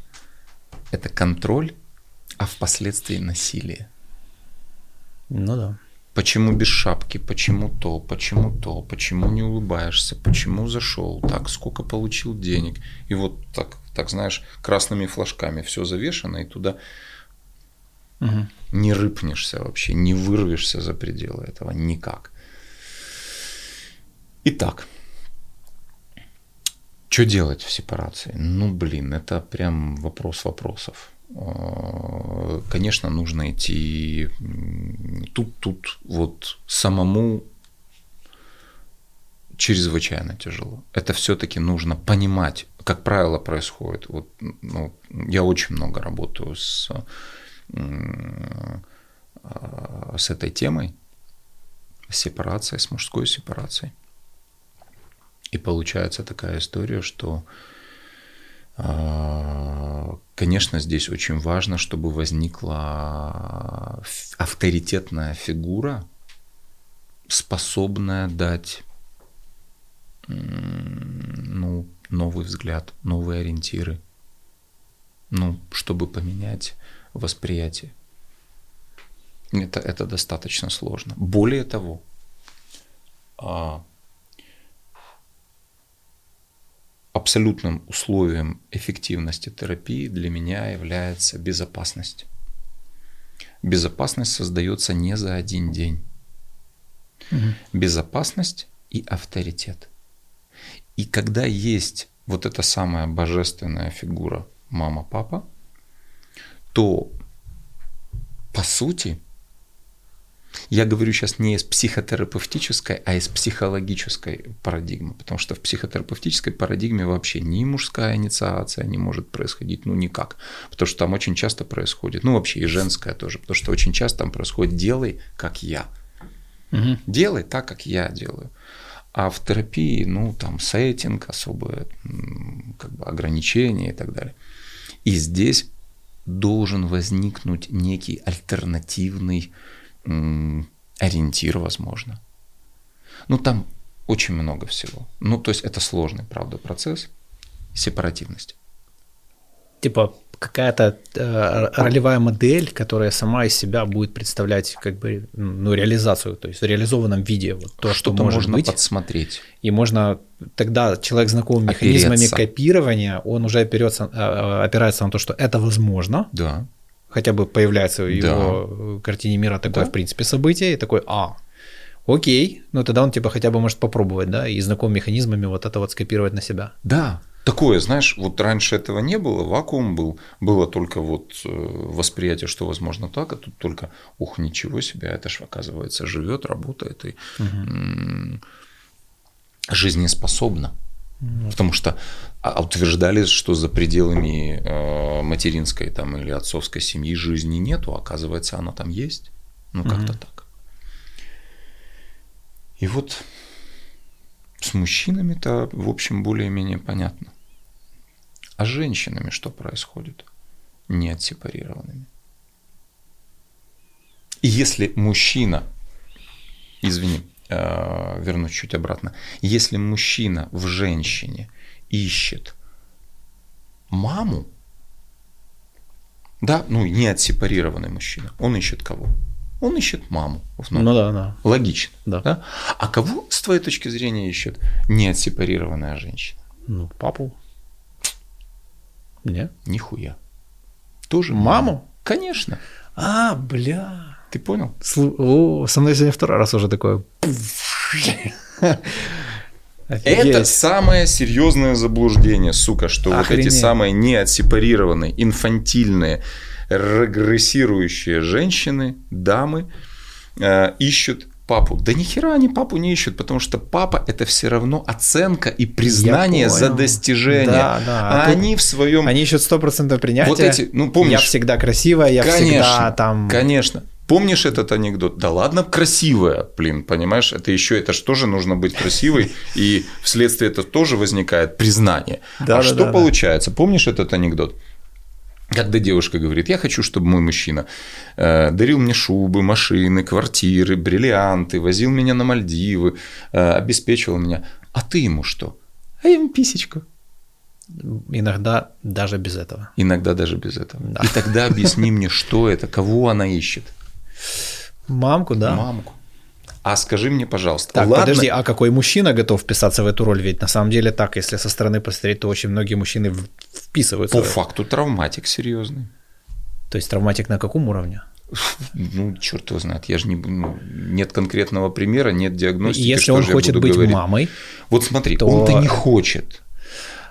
– это контроль, а впоследствии насилие. Ну да. Почему без шапки, почему то, почему то, почему не улыбаешься, почему зашел, так, сколько получил денег. И вот так, так знаешь, красными флажками все завешено, и туда Мгм. не рыпнешься вообще, не вырвешься за пределы этого никак. Итак, что делать в сепарации? Ну, блин, это прям вопрос вопросов. Э, Конечно, нужно идти тут, тут вот самому чрезвычайно тяжело. Это все-таки нужно понимать, как правило, происходит. Вот, ну, я очень много работаю с, а, с этой темой, с сепарацией, с мужской сепарацией. И получается такая история, что, а, конечно, здесь очень важно, чтобы возникла авторитетная фигура, способная дать ну, новый взгляд, новые ориентиры, ну, чтобы поменять восприятие. Это, это достаточно сложно. Более того, а, абсолютным условием эффективности терапии для меня является безопасность. Безопасность создается не за один день. Угу. Безопасность и авторитет. И когда есть вот эта самая божественная фигура мама-папа, то по сути я говорю сейчас не из психотерапевтической, а из психологической парадигмы, потому что в психотерапевтической парадигме вообще ни мужская инициация не может происходить, ну никак, потому что там очень часто происходит, ну вообще и женская тоже, потому что очень часто там происходит «делай, как я», угу. «делай так, как я делаю». А в терапии, ну, там сеттинг, особые как бы, ограничения и так далее. И здесь должен возникнуть некий альтернативный ориентир, возможно. Ну, там очень много всего. Ну, то есть это сложный, правда, процесс сепаративности. Типа какая-то э, ролевая модель, которая сама из себя будет представлять как бы ну реализацию, то есть в реализованном виде вот то, что, что может можно быть. подсмотреть. И можно тогда человек знаком механизмами копирования, он уже опирается, э, опирается на то, что это возможно. Да хотя бы появляется в его да. картине мира такое, да. в принципе, событие, и такой, а, окей, ну тогда он типа хотя бы может попробовать, да, и знаком механизмами вот это вот скопировать на себя. Да, такое, знаешь, вот раньше этого не было, вакуум был, было только вот э, восприятие, что возможно так, а тут только, ух, ничего себе, это же оказывается живет, работает и угу. жизнеспособно. Потому что а, утверждали, что за пределами э, материнской там, или отцовской семьи жизни нету, а оказывается, она там есть. Ну, как-то так. И вот с мужчинами-то, в общем, более-менее понятно. А с женщинами что происходит? Не отсепарированными. И если мужчина, извини, вернусь чуть обратно. Если мужчина в женщине ищет маму, да, ну не отсепарированный мужчина, он ищет кого? Он ищет маму. Ну, да, да. Логично. Да. да. А кого, с твоей точки зрения, ищет не отсепарированная женщина? Ну, папу. Не? Нихуя. Тоже маму? маму? Конечно. А, бля. Ты понял? О, со мной сегодня второй раз уже такое. Это самое серьезное заблуждение, сука, что Охренеть. вот эти самые неотсепарированные, инфантильные, регрессирующие женщины, дамы э, ищут папу. Да ни хера они папу не ищут, потому что папа это все равно оценка и признание за достижение. Да, да. А, а они в своем... Они ищут стопроцентное принятие. Вот эти, ну помнишь... Я всегда красивая, я конечно, всегда там... Конечно, Помнишь этот анекдот? Да ладно, красивая, блин, понимаешь? Это еще, это же тоже нужно быть красивой, и вследствие этого тоже возникает признание. Да, а да, что да, получается? Да. Помнишь этот анекдот? Когда девушка говорит, я хочу, чтобы мой мужчина э, дарил мне шубы, машины, квартиры, бриллианты, возил меня на Мальдивы, э, обеспечивал меня. А ты ему что? А я ему писечку. Иногда даже без этого. Иногда даже без этого. Да. И тогда объясни мне, что это, кого она ищет. Мамку, да. Мамку. А скажи мне, пожалуйста, так, ладно... подожди, а какой мужчина готов вписаться в эту роль? Ведь на самом деле так, если со стороны посмотреть, то очень многие мужчины вписываются. По факту травматик серьезный. То есть травматик на каком уровне? Ну, черт его знает, я же не ну, нет конкретного примера, нет диагностики. Если он хочет быть говорить? мамой, вот смотри, то... он-то не хочет.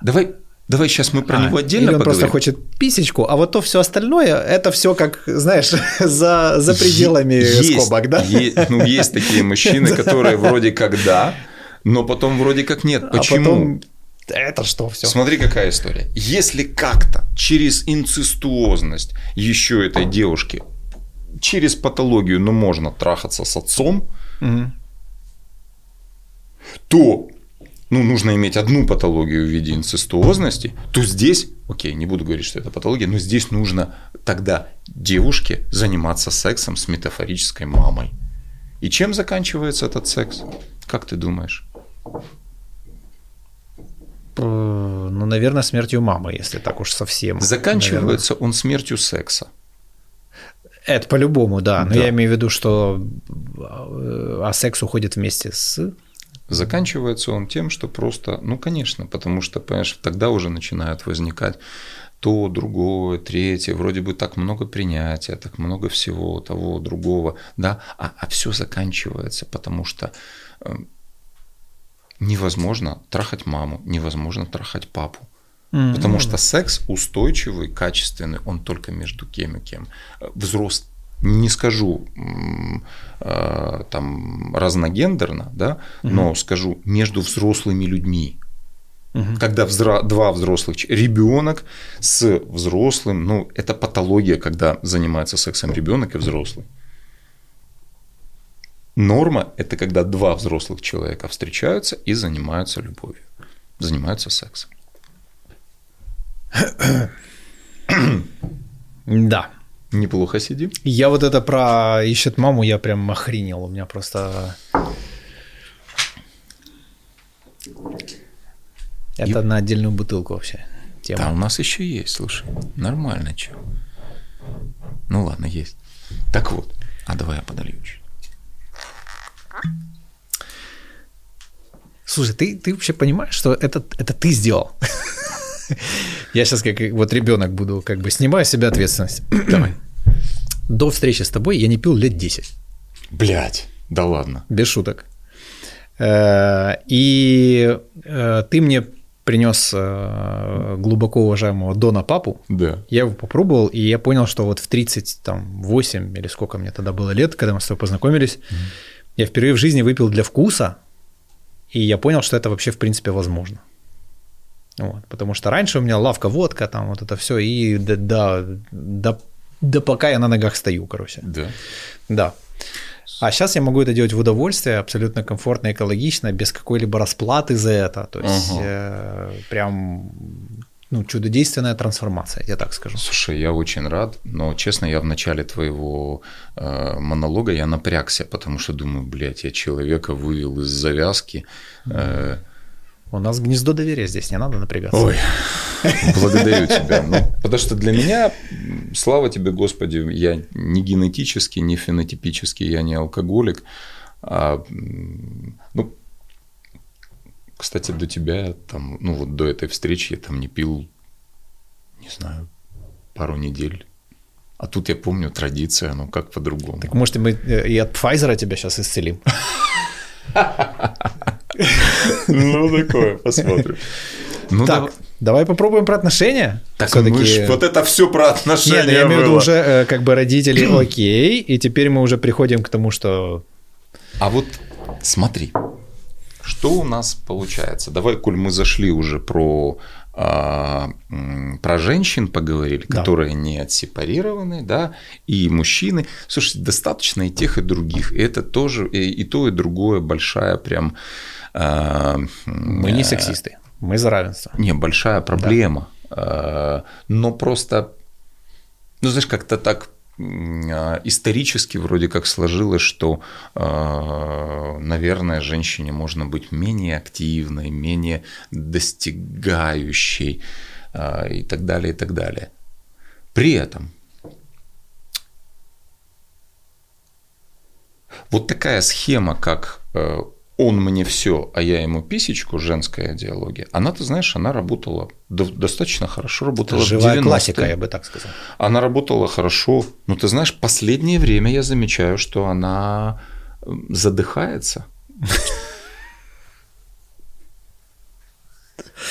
Давай Давай сейчас мы про а, него отдельно или он поговорим. просто хочет писечку, а вот то все остальное, это все как, знаешь, за, за пределами есть, скобок, да? Есть, ну, есть такие мужчины, которые вроде как да, но потом вроде как нет. А Почему? А потом это что все? Смотри, какая история. Если как-то через инцестуозность еще этой девушки, через патологию, ну, можно трахаться с отцом, угу. то ну, нужно иметь одну патологию в виде инцестуозности, то здесь, окей, не буду говорить, что это патология, но здесь нужно тогда девушке заниматься сексом с метафорической мамой. И чем заканчивается этот секс? Как ты думаешь? Ну, наверное, смертью мамы, если так уж совсем. Заканчивается наверное. он смертью секса. Это по-любому, да. Но да. я имею в виду, что а секс уходит вместе с Заканчивается он тем, что просто, ну, конечно, потому что, понимаешь, тогда уже начинают возникать то, другое, третье, вроде бы так много принятия, так много всего того, другого, да, а, а все заканчивается, потому что э, невозможно трахать маму, невозможно трахать папу. Mm-hmm. Потому что секс устойчивый, качественный, он только между кем и кем. Взрослый не скажу э, там разногендерно, да, угу. но скажу между взрослыми людьми. Угу. Когда взро... два взрослых ребенок с взрослым, ну это патология, когда занимается сексом ребенок и взрослый. Норма – это когда два взрослых человека встречаются и занимаются любовью, занимаются сексом. Да. Неплохо сидим. Я вот это про ищет маму, я прям охренел. У меня просто... Это И... на отдельную бутылку вообще. Тема. Да, у нас еще есть, слушай. Нормально, че. Ну ладно, есть. Так вот. А давай я подолью чуть. Слушай, ты, ты вообще понимаешь, что это, это ты сделал? Я сейчас как вот ребенок буду, как бы снимаю с себя ответственность. Давай. До встречи с тобой я не пил лет 10. Блять, да ладно. Без шуток. Э, и э, ты мне принес э, глубоко уважаемого Дона Папу. Да. Я его попробовал, и я понял, что вот в 38 или сколько мне тогда было лет, когда мы с тобой познакомились, mm. я впервые в жизни выпил для вкуса, и я понял, что это вообще в принципе возможно. Вот, потому что раньше у меня лавка водка, там вот это все, и да, да, да, да пока я на ногах стою, короче. Да. Да. А сейчас я могу это делать в удовольствие, абсолютно комфортно, экологично, без какой-либо расплаты за это. То есть ага. э, прям ну, чудодейственная трансформация, я так скажу. Слушай, я очень рад, но честно, я в начале твоего э, монолога я напрягся, потому что думаю, блядь, я человека вывел из завязки. Э, у нас гнездо доверия здесь, не надо напрягаться. Ой, благодарю тебя. Ну, потому что для меня, слава тебе, Господи, я не генетически, не фенотипически, я не алкоголик. А, ну, кстати, до тебя, там, ну вот до этой встречи я там не пил, не знаю, пару недель. А тут я помню традиция, ну как по-другому. Так может мы э, и от Pfizer тебя сейчас исцелим? Ну, такое, посмотрим. Ну, так, давай попробуем про отношения. Так мы ж, вот это все про отношения Нет, ну, я имею в виду уже э, как бы родители окей, и теперь мы уже приходим к тому, что... А вот смотри, что у нас получается? Давай, коль мы зашли уже про а, про женщин поговорили, да. которые не отсепарированы, да, и мужчины. Слушай, достаточно и тех, и других. И это тоже и, и то, и другое большая прям. А, мы не сексисты, мы за равенство. Не, большая проблема. Да. А, но просто, ну знаешь, как-то так а, исторически вроде как сложилось, что, наверное, женщине можно быть менее активной, менее достигающей и так далее, и так далее. При этом вот такая схема, как э, он мне все, а я ему писечку, женская идеология, она, ты знаешь, она работала достаточно хорошо, работала Это живая классика, я бы так сказал. Она работала хорошо, но ты знаешь, последнее время я замечаю, что она задыхается.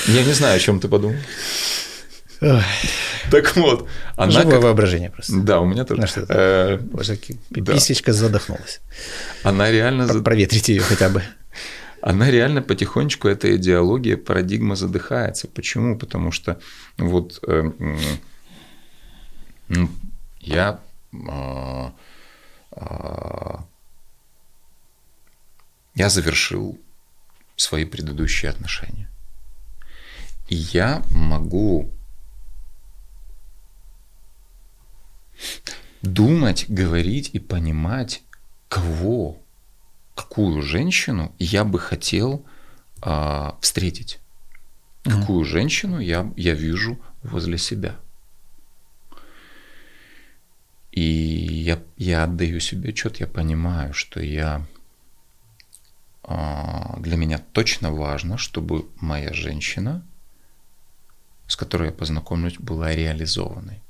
Я не знаю, о чем ты подумал. Так вот, она Живое как... воображение просто. Да, у меня тоже. Ну, э... Писечка задохнулась. Она реально... Про- проветрите ее хотя бы. Она реально потихонечку, эта идеология, парадигма задыхается. Почему? Потому что вот э, я э, э, я завершил свои предыдущие отношения. И я могу думать, говорить и понимать, кого, какую женщину я бы хотел э, встретить. Mm-hmm. Какую женщину я, я вижу возле себя. И я, я отдаю себе отчет, я понимаю, что я э, для меня точно важно, чтобы моя женщина, с которой я познакомлюсь, была реализованной.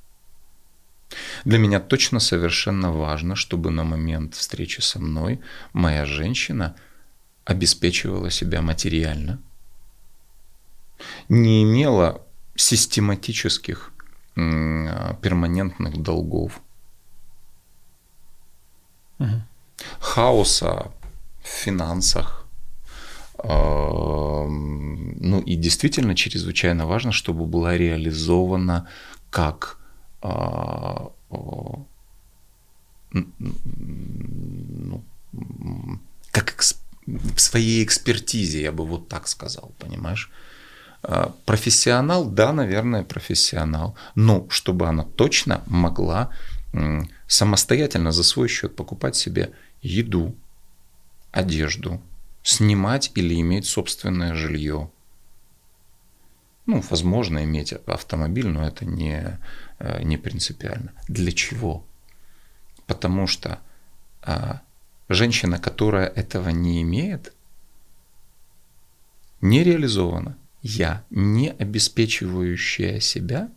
Для меня точно совершенно важно, чтобы на момент встречи со мной моя женщина обеспечивала себя материально, не имела систематических перманентных долгов, угу. хаоса в финансах. Ну и действительно чрезвычайно важно, чтобы была реализована как а, ну, как в своей экспертизе, я бы вот так сказал, понимаешь? А, профессионал, да, наверное, профессионал, но чтобы она точно могла самостоятельно за свой счет покупать себе еду, одежду, снимать или иметь собственное жилье. Ну, возможно, иметь автомобиль, но это не, Э, не принципиально. Для чего? Потому что а, женщина, которая этого не имеет, не реализована. Я, не обеспечивающая себя,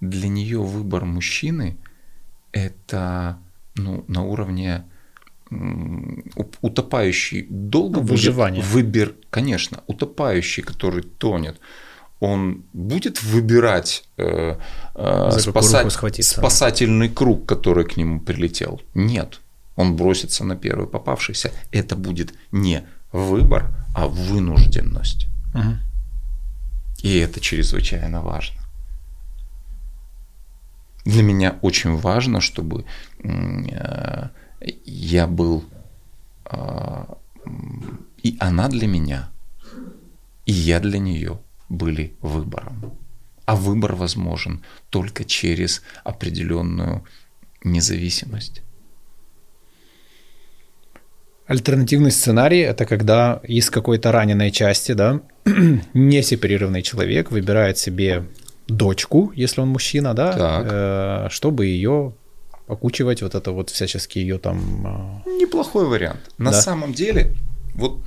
для нее выбор мужчины это ну, на уровне утопающий долго выживание. Выбор, конечно, утопающий, который тонет он будет выбирать э, э, спасать, спасательный круг, который к нему прилетел? Нет. Он бросится на первый попавшийся. Это будет не выбор, а вынужденность. Угу. И это чрезвычайно важно. Для меня очень важно, чтобы э, я был э, и она для меня, и я для нее были выбором. А выбор возможен только через определенную независимость. Альтернативный сценарий – это когда из какой-то раненой части, да, несепарированный человек выбирает себе дочку, если он мужчина, да, э, чтобы ее окучивать, вот это вот всячески ее там… Э... Неплохой вариант. На да? самом деле вот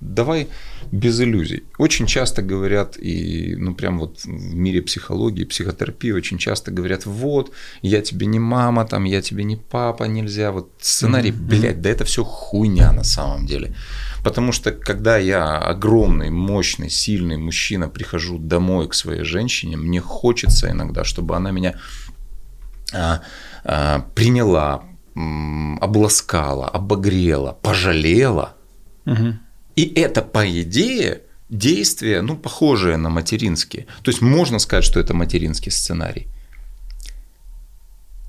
давай без иллюзий. Очень часто говорят, и ну прям вот в мире психологии, психотерапии очень часто говорят, вот, я тебе не мама, там, я тебе не папа, нельзя. Вот сценарий, mm-hmm. блядь, да это все хуйня на самом деле. Потому что когда я огромный, мощный, сильный мужчина прихожу домой к своей женщине, мне хочется иногда, чтобы она меня а, а, приняла, обласкала, обогрела, пожалела, Угу. И это, по идее, действие, ну, похожее на материнские. То есть можно сказать, что это материнский сценарий.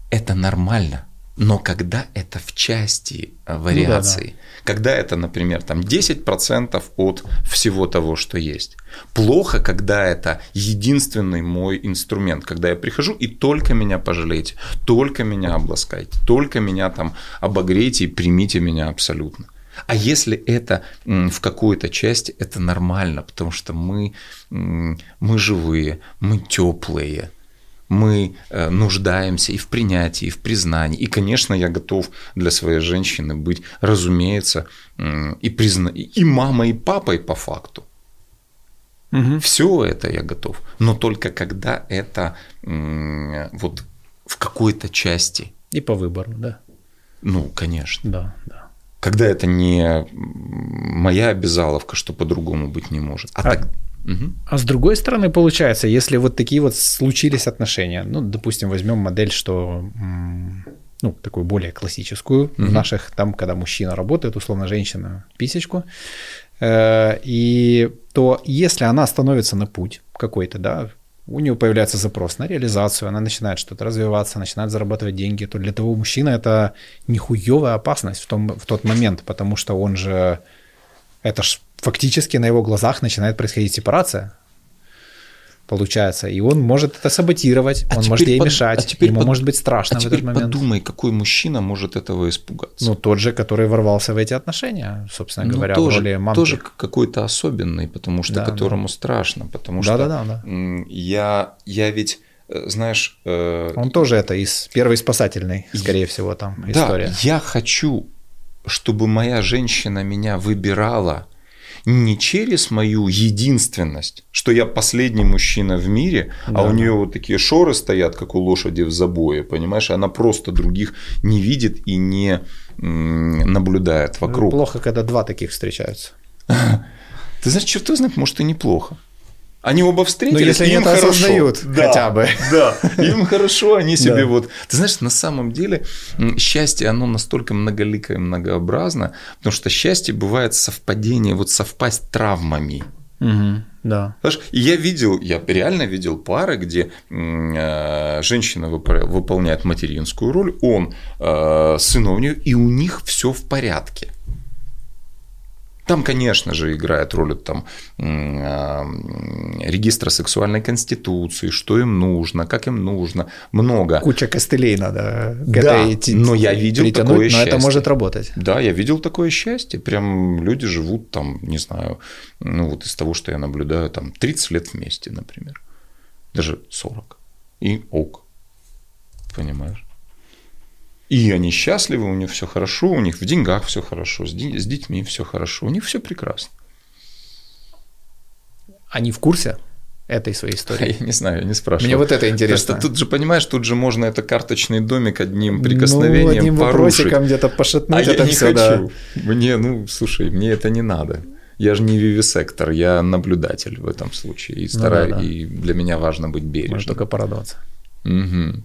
Это нормально. Но когда это в части вариаций, ну, да, да. когда это, например, там 10% от всего того, что есть. Плохо, когда это единственный мой инструмент, когда я прихожу и только меня пожалейте, только меня обласкайте, только меня там обогрейте и примите меня абсолютно. А если это в какой-то части, это нормально, потому что мы, мы живые, мы теплые, мы э, нуждаемся и в принятии, и в признании. И, конечно, я готов для своей женщины быть, разумеется, и, призна... и мамой, и папой по факту. Угу. Все это я готов. Но только когда это вот в какой-то части. И по выбору, да. Ну, конечно. Да, да когда это не моя обязаловка, что по-другому быть не может. А, а, так... угу. а с другой стороны, получается, если вот такие вот случились отношения, ну, допустим, возьмем модель, что ну, такую более классическую угу. в наших, там, когда мужчина работает, условно, женщина писечку, э, и то если она становится на путь какой-то, да, у нее появляется запрос на реализацию, она начинает что-то развиваться, начинает зарабатывать деньги, то для того мужчины это нихуевая опасность в, том, в тот момент, потому что он же, это ж фактически на его глазах начинает происходить сепарация получается. И он может это саботировать, а он может ей под... мешать, а теперь ему под... может быть страшно а в этот момент. подумай, какой мужчина может этого испугаться. Ну, тот же, который ворвался в эти отношения, собственно ну, говоря, тоже, в роли мамки. Тоже какой-то особенный, потому что да, которому да. страшно, потому что да, да, да, да. я, я ведь э, знаешь... Э... Он тоже это из первой спасательной, скорее всего, там история. Да, я хочу, чтобы моя женщина меня выбирала не через мою единственность, что я последний мужчина в мире, да. а у нее вот такие шоры стоят, как у лошади в забое, понимаешь, она просто других не видит и не наблюдает ну, вокруг. Плохо, когда два таких встречаются. Ты знаешь, черт знает, может и неплохо. Они оба встретились, Но если им это хорошо. осознают да, хотя бы. Да, им хорошо, они себе да. вот... Ты знаешь, на самом деле счастье, оно настолько многоликое и многообразно, потому что счастье бывает совпадение, вот совпасть травмами. Угу, да. Знаешь, я видел, я реально видел пары, где э, женщина выполняет материнскую роль, он э, сыновнюю, и у них все в порядке. Там, конечно же, играет роль там, а, регистра сексуальной конституции, что им нужно, как им нужно, много. Куча костылей надо к да, этой но я видел такое но счастье. это может работать. Да, я видел такое счастье. Прям люди живут там, не знаю, ну вот из того, что я наблюдаю, там 30 лет вместе, например. Даже 40. И ок. Понимаешь? И они счастливы, у них все хорошо, у них в деньгах все хорошо, с, детьми все хорошо, у них все прекрасно. Они в курсе этой своей истории? Я не знаю, я не спрашиваю. Мне вот это интересно. Просто тут же, понимаешь, тут же можно это карточный домик одним прикосновением ну, одним порушить. вопросиком где-то пошатнуть а это я не все, хочу. Да. Мне, ну, слушай, мне это не надо. Я же не вивисектор, я наблюдатель в этом случае. И, стараюсь, ну, да, да. и для меня важно быть бережным. Можно только порадоваться. Угу.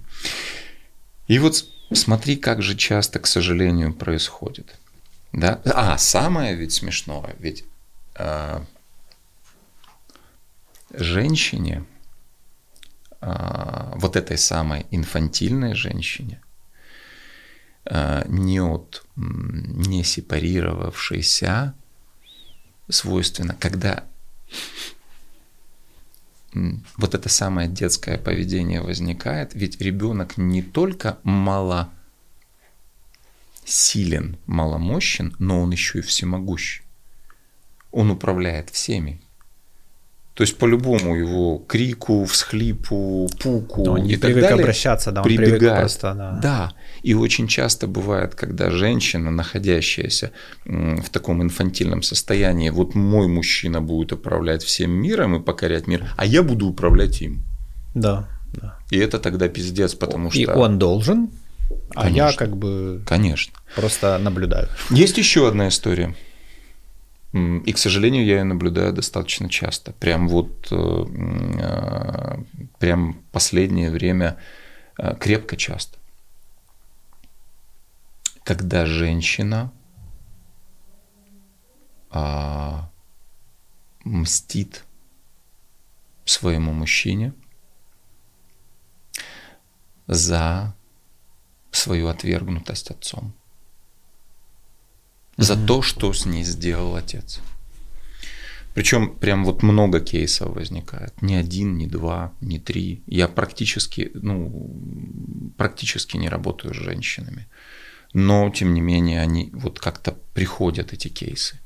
И вот Смотри, как же часто, к сожалению, происходит. Да? А, самое ведь смешное, ведь э, женщине, э, вот этой самой инфантильной женщине, э, не от не сепарировавшейся, свойственно, когда вот это самое детское поведение возникает, ведь ребенок не только мало силен, маломощен, но он еще и всемогущ. Он управляет всеми. То есть по-любому его крику, всхлипу, пуку он не и привык так далее обращаться, да, он прибегает. привык просто, да. Да, и очень часто бывает, когда женщина, находящаяся в таком инфантильном состоянии, вот мой мужчина будет управлять всем миром и покорять мир, а я буду управлять им. Да, да. И это тогда пиздец, потому что... И он должен, а Конечно. я как бы... Конечно. Просто наблюдаю. Есть еще одна история. И, к сожалению, я ее наблюдаю достаточно часто. Прям вот, э, э, прям последнее время э, крепко часто. Когда женщина а, мстит своему мужчине за свою отвергнутость отцом за то, что с ней сделал отец. Причем прям вот много кейсов возникает. Ни один, ни два, ни три. Я практически, ну, практически не работаю с женщинами. Но, тем не менее, они вот как-то приходят, эти кейсы.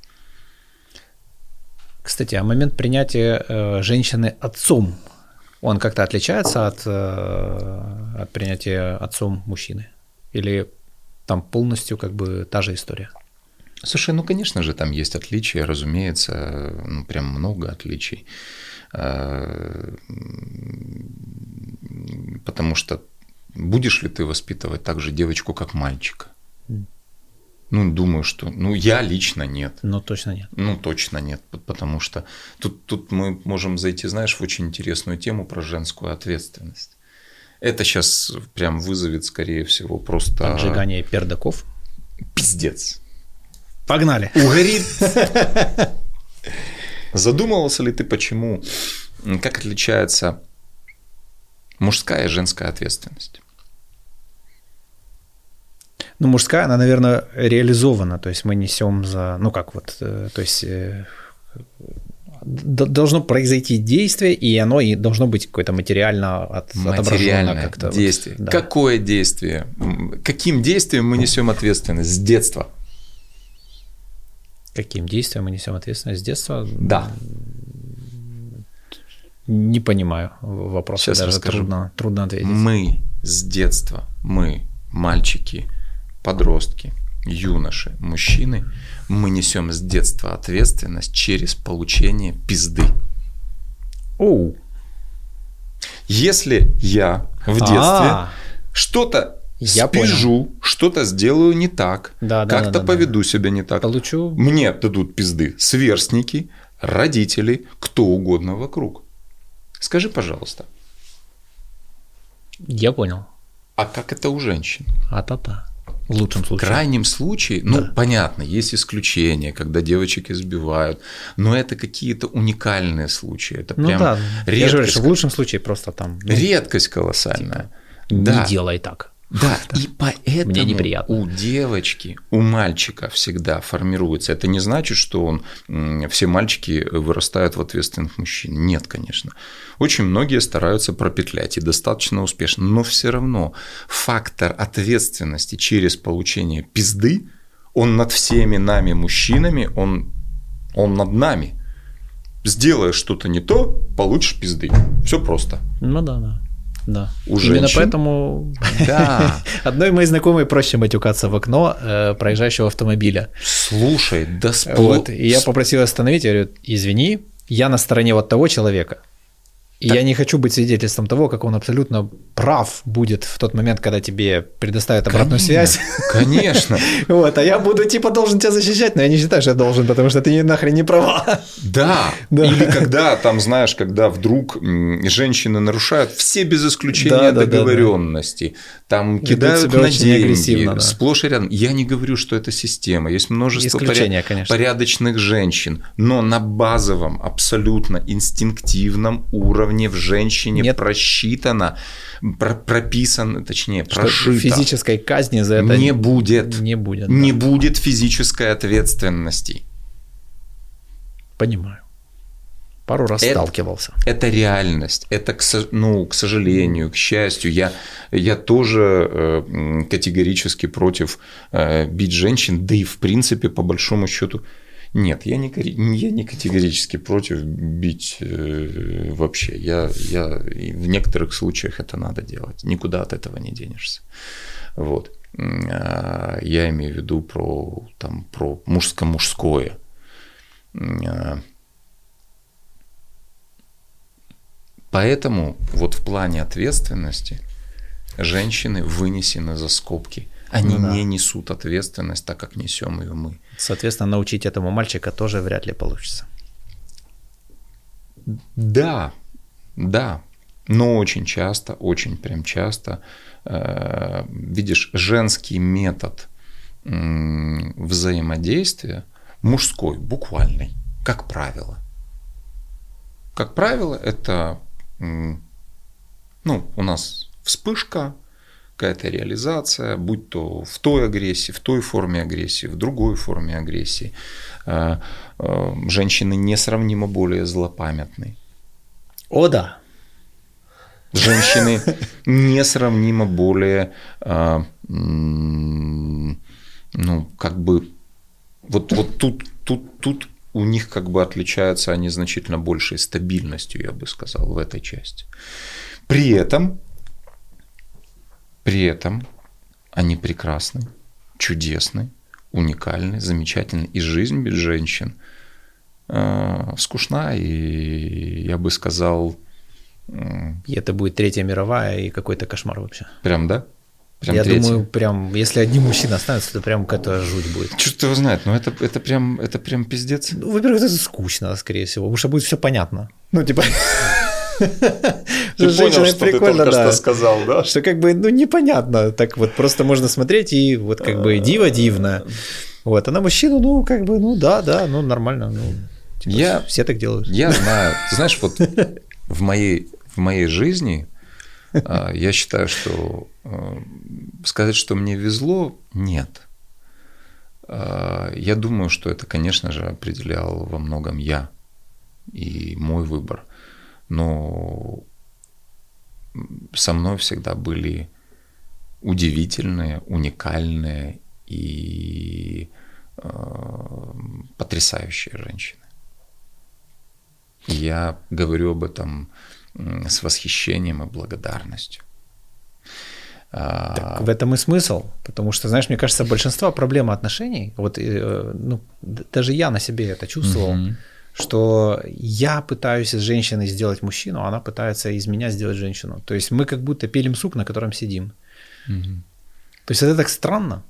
Кстати, а момент принятия э, женщины отцом, он как-то отличается от, э, от принятия отцом мужчины? Или там полностью как бы та же история? Слушай, ну, конечно же, там есть отличия, разумеется, ну, прям много отличий. А, потому что будешь ли ты воспитывать так же девочку, как мальчика? Ну, думаю, что... Ну, я лично нет. Ну, точно нет. Ну, точно нет, потому что тут, тут мы можем зайти, знаешь, в очень интересную тему про женскую ответственность. Это сейчас прям вызовет, скорее всего, просто... Поджигание пердаков? Пиздец. Погнали. Угорит. Задумывался ли ты, почему, как отличается Мужская и женская ответственность. Ну, мужская, она, наверное, реализована. То есть мы несем за, ну как вот, э, то есть э, должно произойти действие, и оно и должно быть какое-то материально от, отображено как-то. действие. Вот, да. Какое действие? Каким действием мы несем ответственность с детства? Каким действием мы несем ответственность с детства? Да. Не понимаю вопроса, Сейчас даже расскажу. трудно, трудно ответить. Мы с детства, мы, мальчики, подростки, юноши, мужчины, мы несем с детства ответственность через получение пизды. Оу. Если я в детстве А-а-а. что-то я спижу, что-то сделаю не так, да, да, как-то да, да, поведу да. себя не так, получу. Мне дадут пизды сверстники, родители, кто угодно вокруг. Скажи, пожалуйста. Я понял. А как это у женщин? А-та-та. В лучшем случае. В крайнем случае, ну, да. понятно, есть исключения, когда девочек избивают, но это какие-то уникальные случаи. Это ну, прям да. редкость. Я же говорю, что в лучшем случае просто там... Ну, редкость колоссальная. Типа, да. Не делай так. Да, и поэтому Мне неприятно. у девочки, у мальчика всегда формируется. Это не значит, что он, все мальчики вырастают в ответственных мужчин. Нет, конечно. Очень многие стараются пропетлять и достаточно успешно. Но все равно фактор ответственности через получение пизды, он над всеми нами, мужчинами, он, он над нами. Сделаешь что-то не то, получишь пизды. Все просто. Ну да, да. Да. У Именно поэтому да. одной моей знакомой проще матюкаться в окно э, проезжающего автомобиля. Слушай, да спо... Вот, и я попросил остановить, я говорю, извини, я на стороне вот того человека, и так... я не хочу быть свидетельством того, как он абсолютно прав будет в тот момент, когда тебе предоставят обратную конечно, связь. Конечно. Вот, а я буду типа должен тебя защищать, но я не считаю, что я должен, потому что ты нахрен не права. Да. да. Или когда там, знаешь, когда вдруг женщины нарушают все без исключения да, договоренности, да, да, да. там кидают на деньги, сплошь и рядом. Я не говорю, что это система. Есть множество поряд... порядочных женщин, но на базовом, абсолютно инстинктивном уровне уровне в женщине Нет. просчитано, про прописано, точнее, что прошито. Физической казни за это не будет. Не будет. Не да. будет физической ответственности. Понимаю. Пару раз это, сталкивался. Это реальность. Это, к, ну, к сожалению, к счастью, я, я тоже э, категорически против э, бить женщин, да и в принципе, по большому счету, нет, я не, я не категорически против бить э, вообще. Я, я, в некоторых случаях это надо делать. Никуда от этого не денешься. Вот. А, я имею в виду про, там, про мужско-мужское. А, поэтому вот в плане ответственности женщины вынесены за скобки – они ну, да. не несут ответственность так, как несем ее мы. Соответственно, научить этому мальчика тоже вряд ли получится. Да, да. Но очень часто, очень прям часто, э, видишь, женский метод э, взаимодействия, мужской, буквальный, как правило. Как правило, это, э, ну, у нас вспышка, какая-то реализация, будь то в той агрессии, в той форме агрессии, в другой форме агрессии. А, а, женщины несравнимо более злопамятны. О, да. Женщины несравнимо более, а, ну, как бы, вот, вот тут, тут, тут у них как бы отличаются они значительно большей стабильностью, я бы сказал, в этой части. При этом при этом они прекрасны, чудесны, уникальны, замечательны. И жизнь без женщин э, скучна и, я бы сказал... Э, и это будет Третья мировая и какой-то кошмар вообще. Прям, да? Прям я третий. думаю, прям, если одни мужчины останутся, то прям какая-то жуть будет. Черт его знает, но это, это, прям, это прям пиздец. Ну, во-первых, это скучно, скорее всего, потому что будет все понятно. Ну, типа... Ты понял, что ты только что сказал, да? Что как бы, ну, непонятно. Так вот, просто можно смотреть и вот как бы диво дивно. Вот, а на мужчину, ну, как бы, ну, да, да, ну, нормально. Ну, типа, я, все так делают. Я знаю. Ты знаешь, вот в моей, в моей жизни А, я считаю, что э, сказать, что мне везло, нет. А, я думаю, что это, конечно же, определял во многом я и мой выбор. Но со мной всегда были удивительные, уникальные и э, потрясающие женщины. Я говорю об этом с восхищением и благодарностью. А, так в этом и смысл, потому что, знаешь, мне кажется, большинство проблем отношений, вот э, ну, даже я на себе это чувствовал, угу. Что я пытаюсь из женщины сделать мужчину, а она пытается из меня сделать женщину. То есть мы как будто пилим сук, на котором сидим. Угу. То есть это так странно.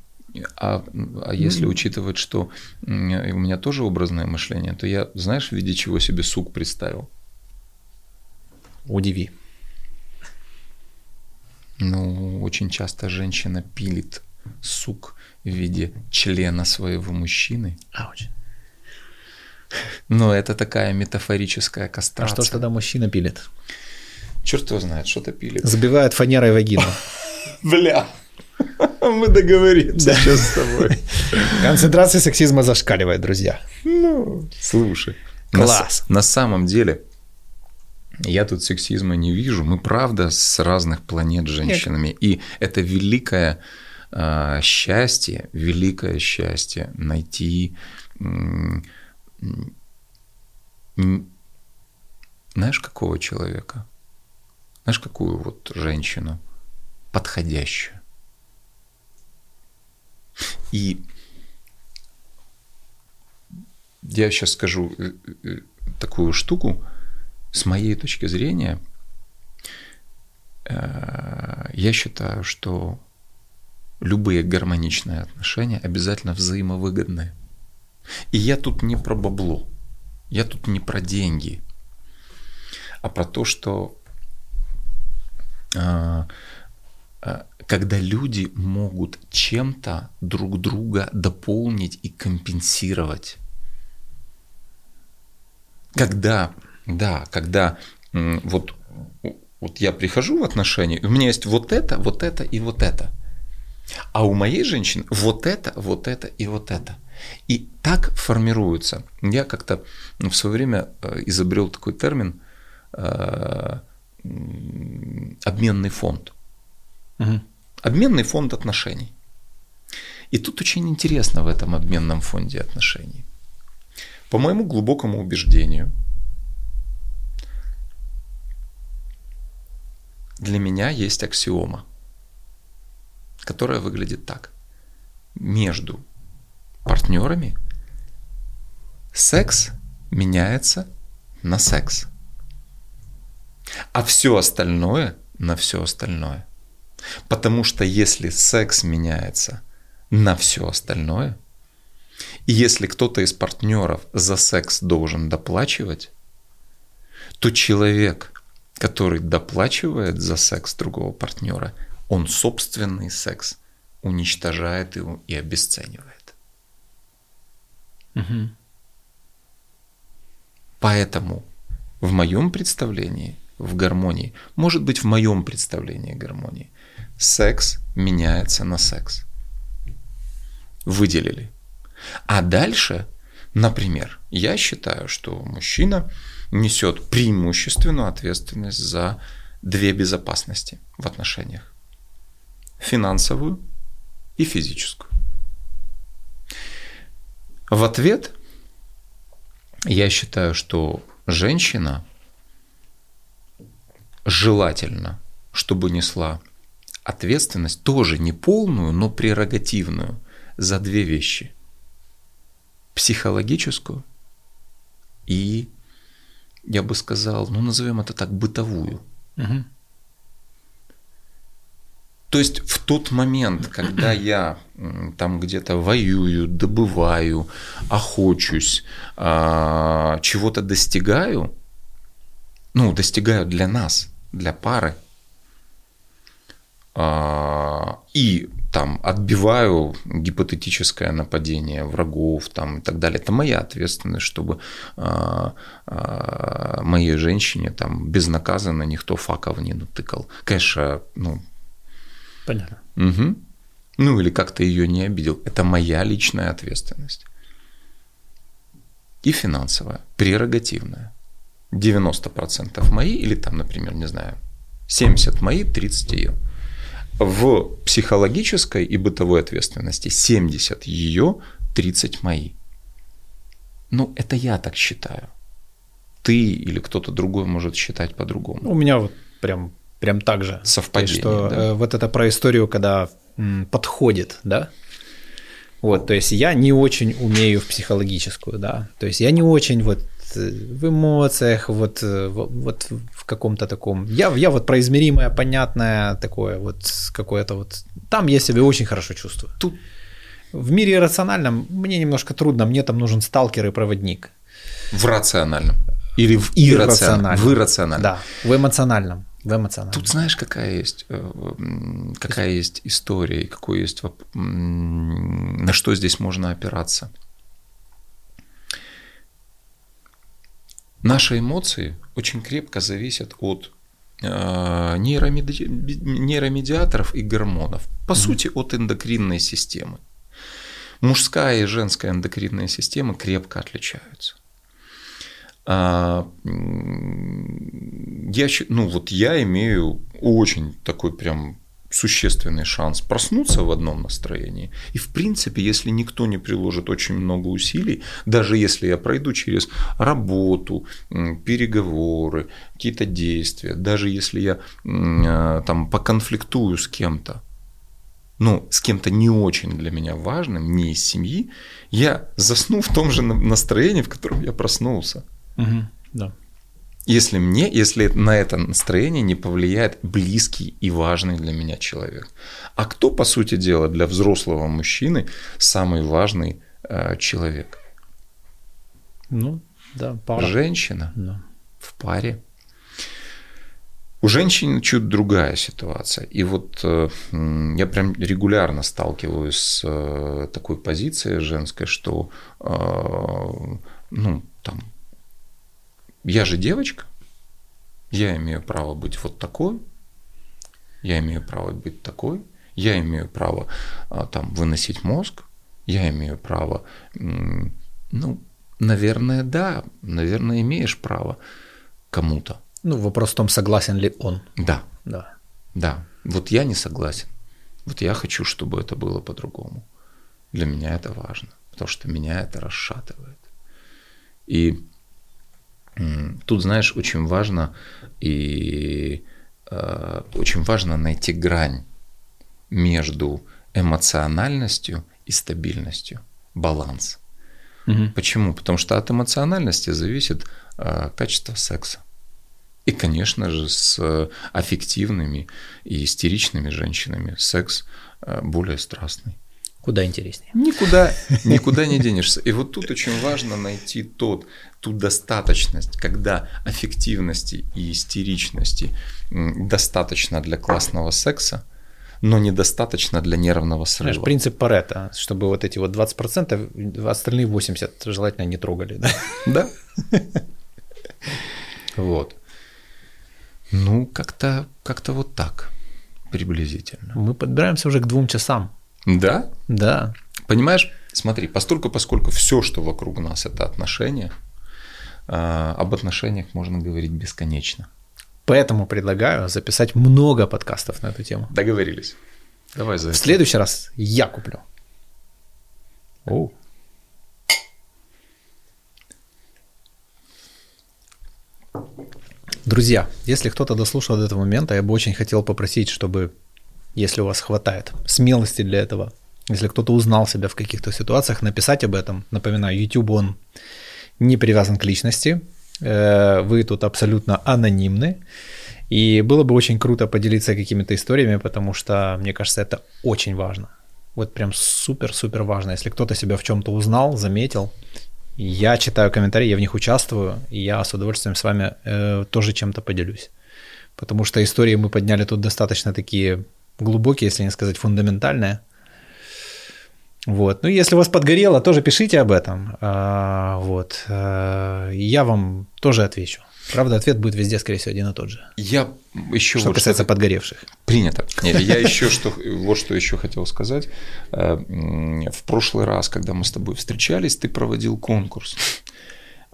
А, а если mm. учитывать, что у меня тоже образное мышление, то я, знаешь, в виде чего себе сук представил? Удиви. Ну, очень часто женщина пилит сук в виде члена своего мужчины. Ауч. Но это такая метафорическая кастрация. А что ж тогда мужчина пилит? Черт его знает, что-то пилит. Забивает фанерой вагину. Бля. Мы договоримся сейчас с тобой. Концентрация сексизма зашкаливает, друзья. Ну, слушай. Класс. На, на самом деле, я тут сексизма не вижу. Мы правда с разных планет женщинами. Нет. И это великое э, счастье, великое счастье найти. Э, знаешь, какого человека? Знаешь, какую вот женщину подходящую? И я сейчас скажу э, э, такую штуку. С моей точки зрения, э, я считаю, что любые гармоничные отношения обязательно взаимовыгодные. И я тут не про бабло, я тут не про деньги, а про то, что когда люди могут чем-то друг друга дополнить и компенсировать. Когда, да, когда вот, вот я прихожу в отношения, у меня есть вот это, вот это и вот это. А у моей женщины вот это, вот это и вот это. И так формируется. Я как-то в свое время э, изобрел такой термин э, обменный фонд. Угу. Обменный фонд отношений. И тут очень интересно в этом обменном фонде отношений. По моему глубокому убеждению, для меня есть аксиома, которая выглядит так. Между партнерами секс меняется на секс, а все остальное на все остальное – Потому что если секс меняется на все остальное, и если кто-то из партнеров за секс должен доплачивать, то человек, который доплачивает за секс другого партнера, он собственный секс уничтожает его и обесценивает. Угу. Поэтому в моем представлении в гармонии, может быть в моем представлении гармонии, секс меняется на секс. Выделили. А дальше, например, я считаю, что мужчина несет преимущественную ответственность за две безопасности в отношениях. Финансовую и физическую. В ответ я считаю, что женщина желательно, чтобы несла ответственность тоже не полную, но прерогативную за две вещи. Психологическую и, я бы сказал, ну назовем это так, бытовую. Угу. То есть в тот момент, когда я там где-то воюю, добываю, охочусь, а, чего-то достигаю, ну, достигаю для нас, для пары – а, и там отбиваю гипотетическое нападение врагов там и так далее. Это моя ответственность, чтобы а, моей женщине там безнаказанно никто факов не натыкал. Конечно, ну... Понятно. Угу. Ну или как-то ее не обидел. Это моя личная ответственность. И финансовая, прерогативная. 90% мои или там, например, не знаю, 70 мои, 30 ее. В психологической и бытовой ответственности 70 ее, 30 мои. Ну, это я так считаю. Ты или кто-то другой может считать по-другому. У меня вот прям, прям так же. Совпадение, что да? э, вот это про историю, когда м, подходит, да? Вот, то есть я не очень умею в психологическую, да. То есть я не очень вот э, в эмоциях, вот, э, вот, в каком-то таком. Я, я вот про измеримое, понятное такое, вот какое-то вот. Там я себя очень хорошо чувствую. Тут В мире иррациональном мне немножко трудно, мне там нужен сталкер и проводник. в рациональном. Или в иррациональном. В иррациональном. Да, в эмоциональном. В эмоциональном. Тут знаешь, какая есть, э, какая есть история, и какой есть, на что здесь можно опираться. Наши эмоции очень крепко зависят от э, нейромеди- нейромедиаторов и гормонов. По сути, от эндокринной системы. Мужская и женская эндокринные системы крепко отличаются. А, я, ну вот я имею очень такой прям существенный шанс проснуться в одном настроении. И в принципе, если никто не приложит очень много усилий, даже если я пройду через работу, переговоры, какие-то действия, даже если я а, там поконфликтую с кем-то, ну, с кем-то не очень для меня важным, не из семьи, я засну в том же на- настроении, в котором я проснулся. Мгм, Да. Если мне, если на это настроение не повлияет близкий и важный для меня человек. А кто, по сути дела, для взрослого мужчины самый важный э, человек? Ну, да, пара. Женщина Да. в паре. У женщин чуть другая ситуация. И вот э, я прям регулярно сталкиваюсь с э, такой позицией женской, что э, ну, там, я же девочка, я имею право быть вот такой, я имею право быть такой, я имею право а, там выносить мозг, я имею право, ну, наверное, да, наверное, имеешь право кому-то. Ну, вопрос в том, согласен ли он. Да, Да. да. Вот я не согласен. Вот я хочу, чтобы это было по-другому. Для меня это важно, потому что меня это расшатывает. И тут, знаешь, очень важно и э, очень важно найти грань между эмоциональностью и стабильностью, баланс. Мгм. Почему? Потому что от эмоциональности зависит э, качество секса. И, конечно же, с э, аффективными и истеричными женщинами секс э, более страстный. Куда интереснее. Никуда, никуда не денешься. И вот тут очень важно найти тот, ту достаточность, когда аффективности и истеричности достаточно для классного секса, но недостаточно для нервного Знаешь, срыва. принцип Паретта, чтобы вот эти вот 20%, а остальные 80% желательно не трогали. Да? Да. Вот. Ну, как-то как вот так приблизительно. Мы подбираемся уже к двум часам. Да? Да. Понимаешь, смотри, постольку, поскольку все, что вокруг нас, это отношения, а, об отношениях можно говорить бесконечно. Поэтому предлагаю записать много подкастов на эту тему. Договорились. Давай за В следующий раз я куплю. О. Друзья, если кто-то дослушал до этого момента, я бы очень хотел попросить, чтобы, если у вас хватает смелости для этого, если кто-то узнал себя в каких-то ситуациях, написать об этом. Напоминаю, YouTube, он не привязан к личности, э, вы тут абсолютно анонимны, и было бы очень круто поделиться какими-то историями, потому что, мне кажется, это очень важно. Вот прям супер-супер важно. Если кто-то себя в чем-то узнал, заметил, я читаю комментарии, я в них участвую, и я с удовольствием с вами э, тоже чем-то поделюсь. Потому что истории мы подняли тут достаточно такие глубокие, если не сказать фундаментальные. Вот. Ну, если у вас подгорело, тоже пишите об этом. А, вот. А, я вам тоже отвечу. Правда, ответ будет везде, скорее всего, один и тот же. Я еще что вот касается что подгоревших. Принято. Нет, я еще что, вот что еще хотел сказать. Э, в прошлый раз, когда мы с тобой встречались, ты проводил конкурс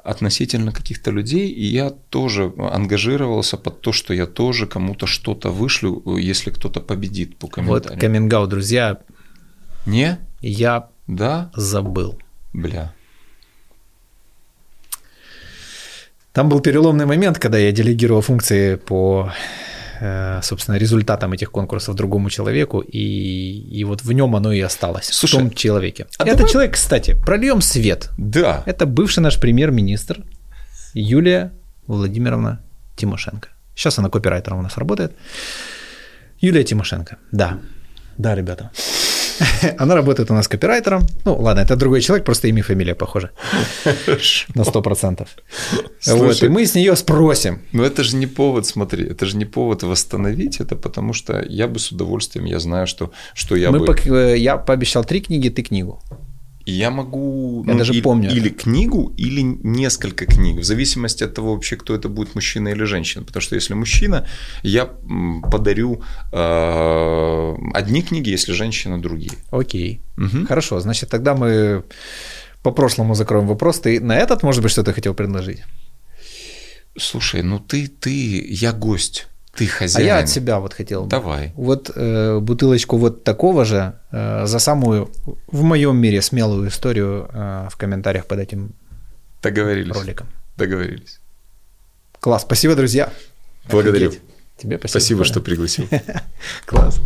относительно каких-то людей, и я тоже ангажировался под то, что я тоже кому-то что-то вышлю, если кто-то победит по комментариям. Вот каминг друзья. Не? Я Да? забыл. Бля. Там был переломный момент, когда я делегировал функции по, собственно, результатам этих конкурсов другому человеку, и, и вот в нем оно и осталось, Слушай, в том человеке. а Этот давай- человек, кстати, прольем свет. Да. Это бывший наш премьер-министр Юлия Владимировна Тимошенко. Сейчас она копирайтером у нас работает. Юлия Тимошенко, да. Да, ребята. Она работает у нас копирайтером. Ну, ладно, это другой человек, просто имя и фамилия похожи. На 100%. Вот, Слушай. и мы с нее спросим. Но это же не повод, смотри, это же не повод восстановить это, потому что я бы с удовольствием, я знаю, что, что я мы бы... пок- э, я пообещал три книги, ты книгу. И Я могу... Я даже или, помню Или книгу, или несколько книг, в зависимости от того вообще, кто это будет, мужчина или женщина. Потому что если мужчина, я подарю э, одни книги, если женщина другие. Окей. Мгм. Хорошо, значит, тогда мы по прошлому закроем вопрос. Ты на этот, может быть, что-то хотел предложить? Слушай, ну ты, ты, я гость, ты А хозяин. я от себя вот хотел. бы. Давай. Вот э, бутылочку вот такого же э, за самую, в моем мире, смелую историю э, в комментариях под этим Договорились. роликом. Договорились. Класс, спасибо, друзья. Благодарю. Офигеть. Тебе спасибо. Спасибо, что пригласил. Класс.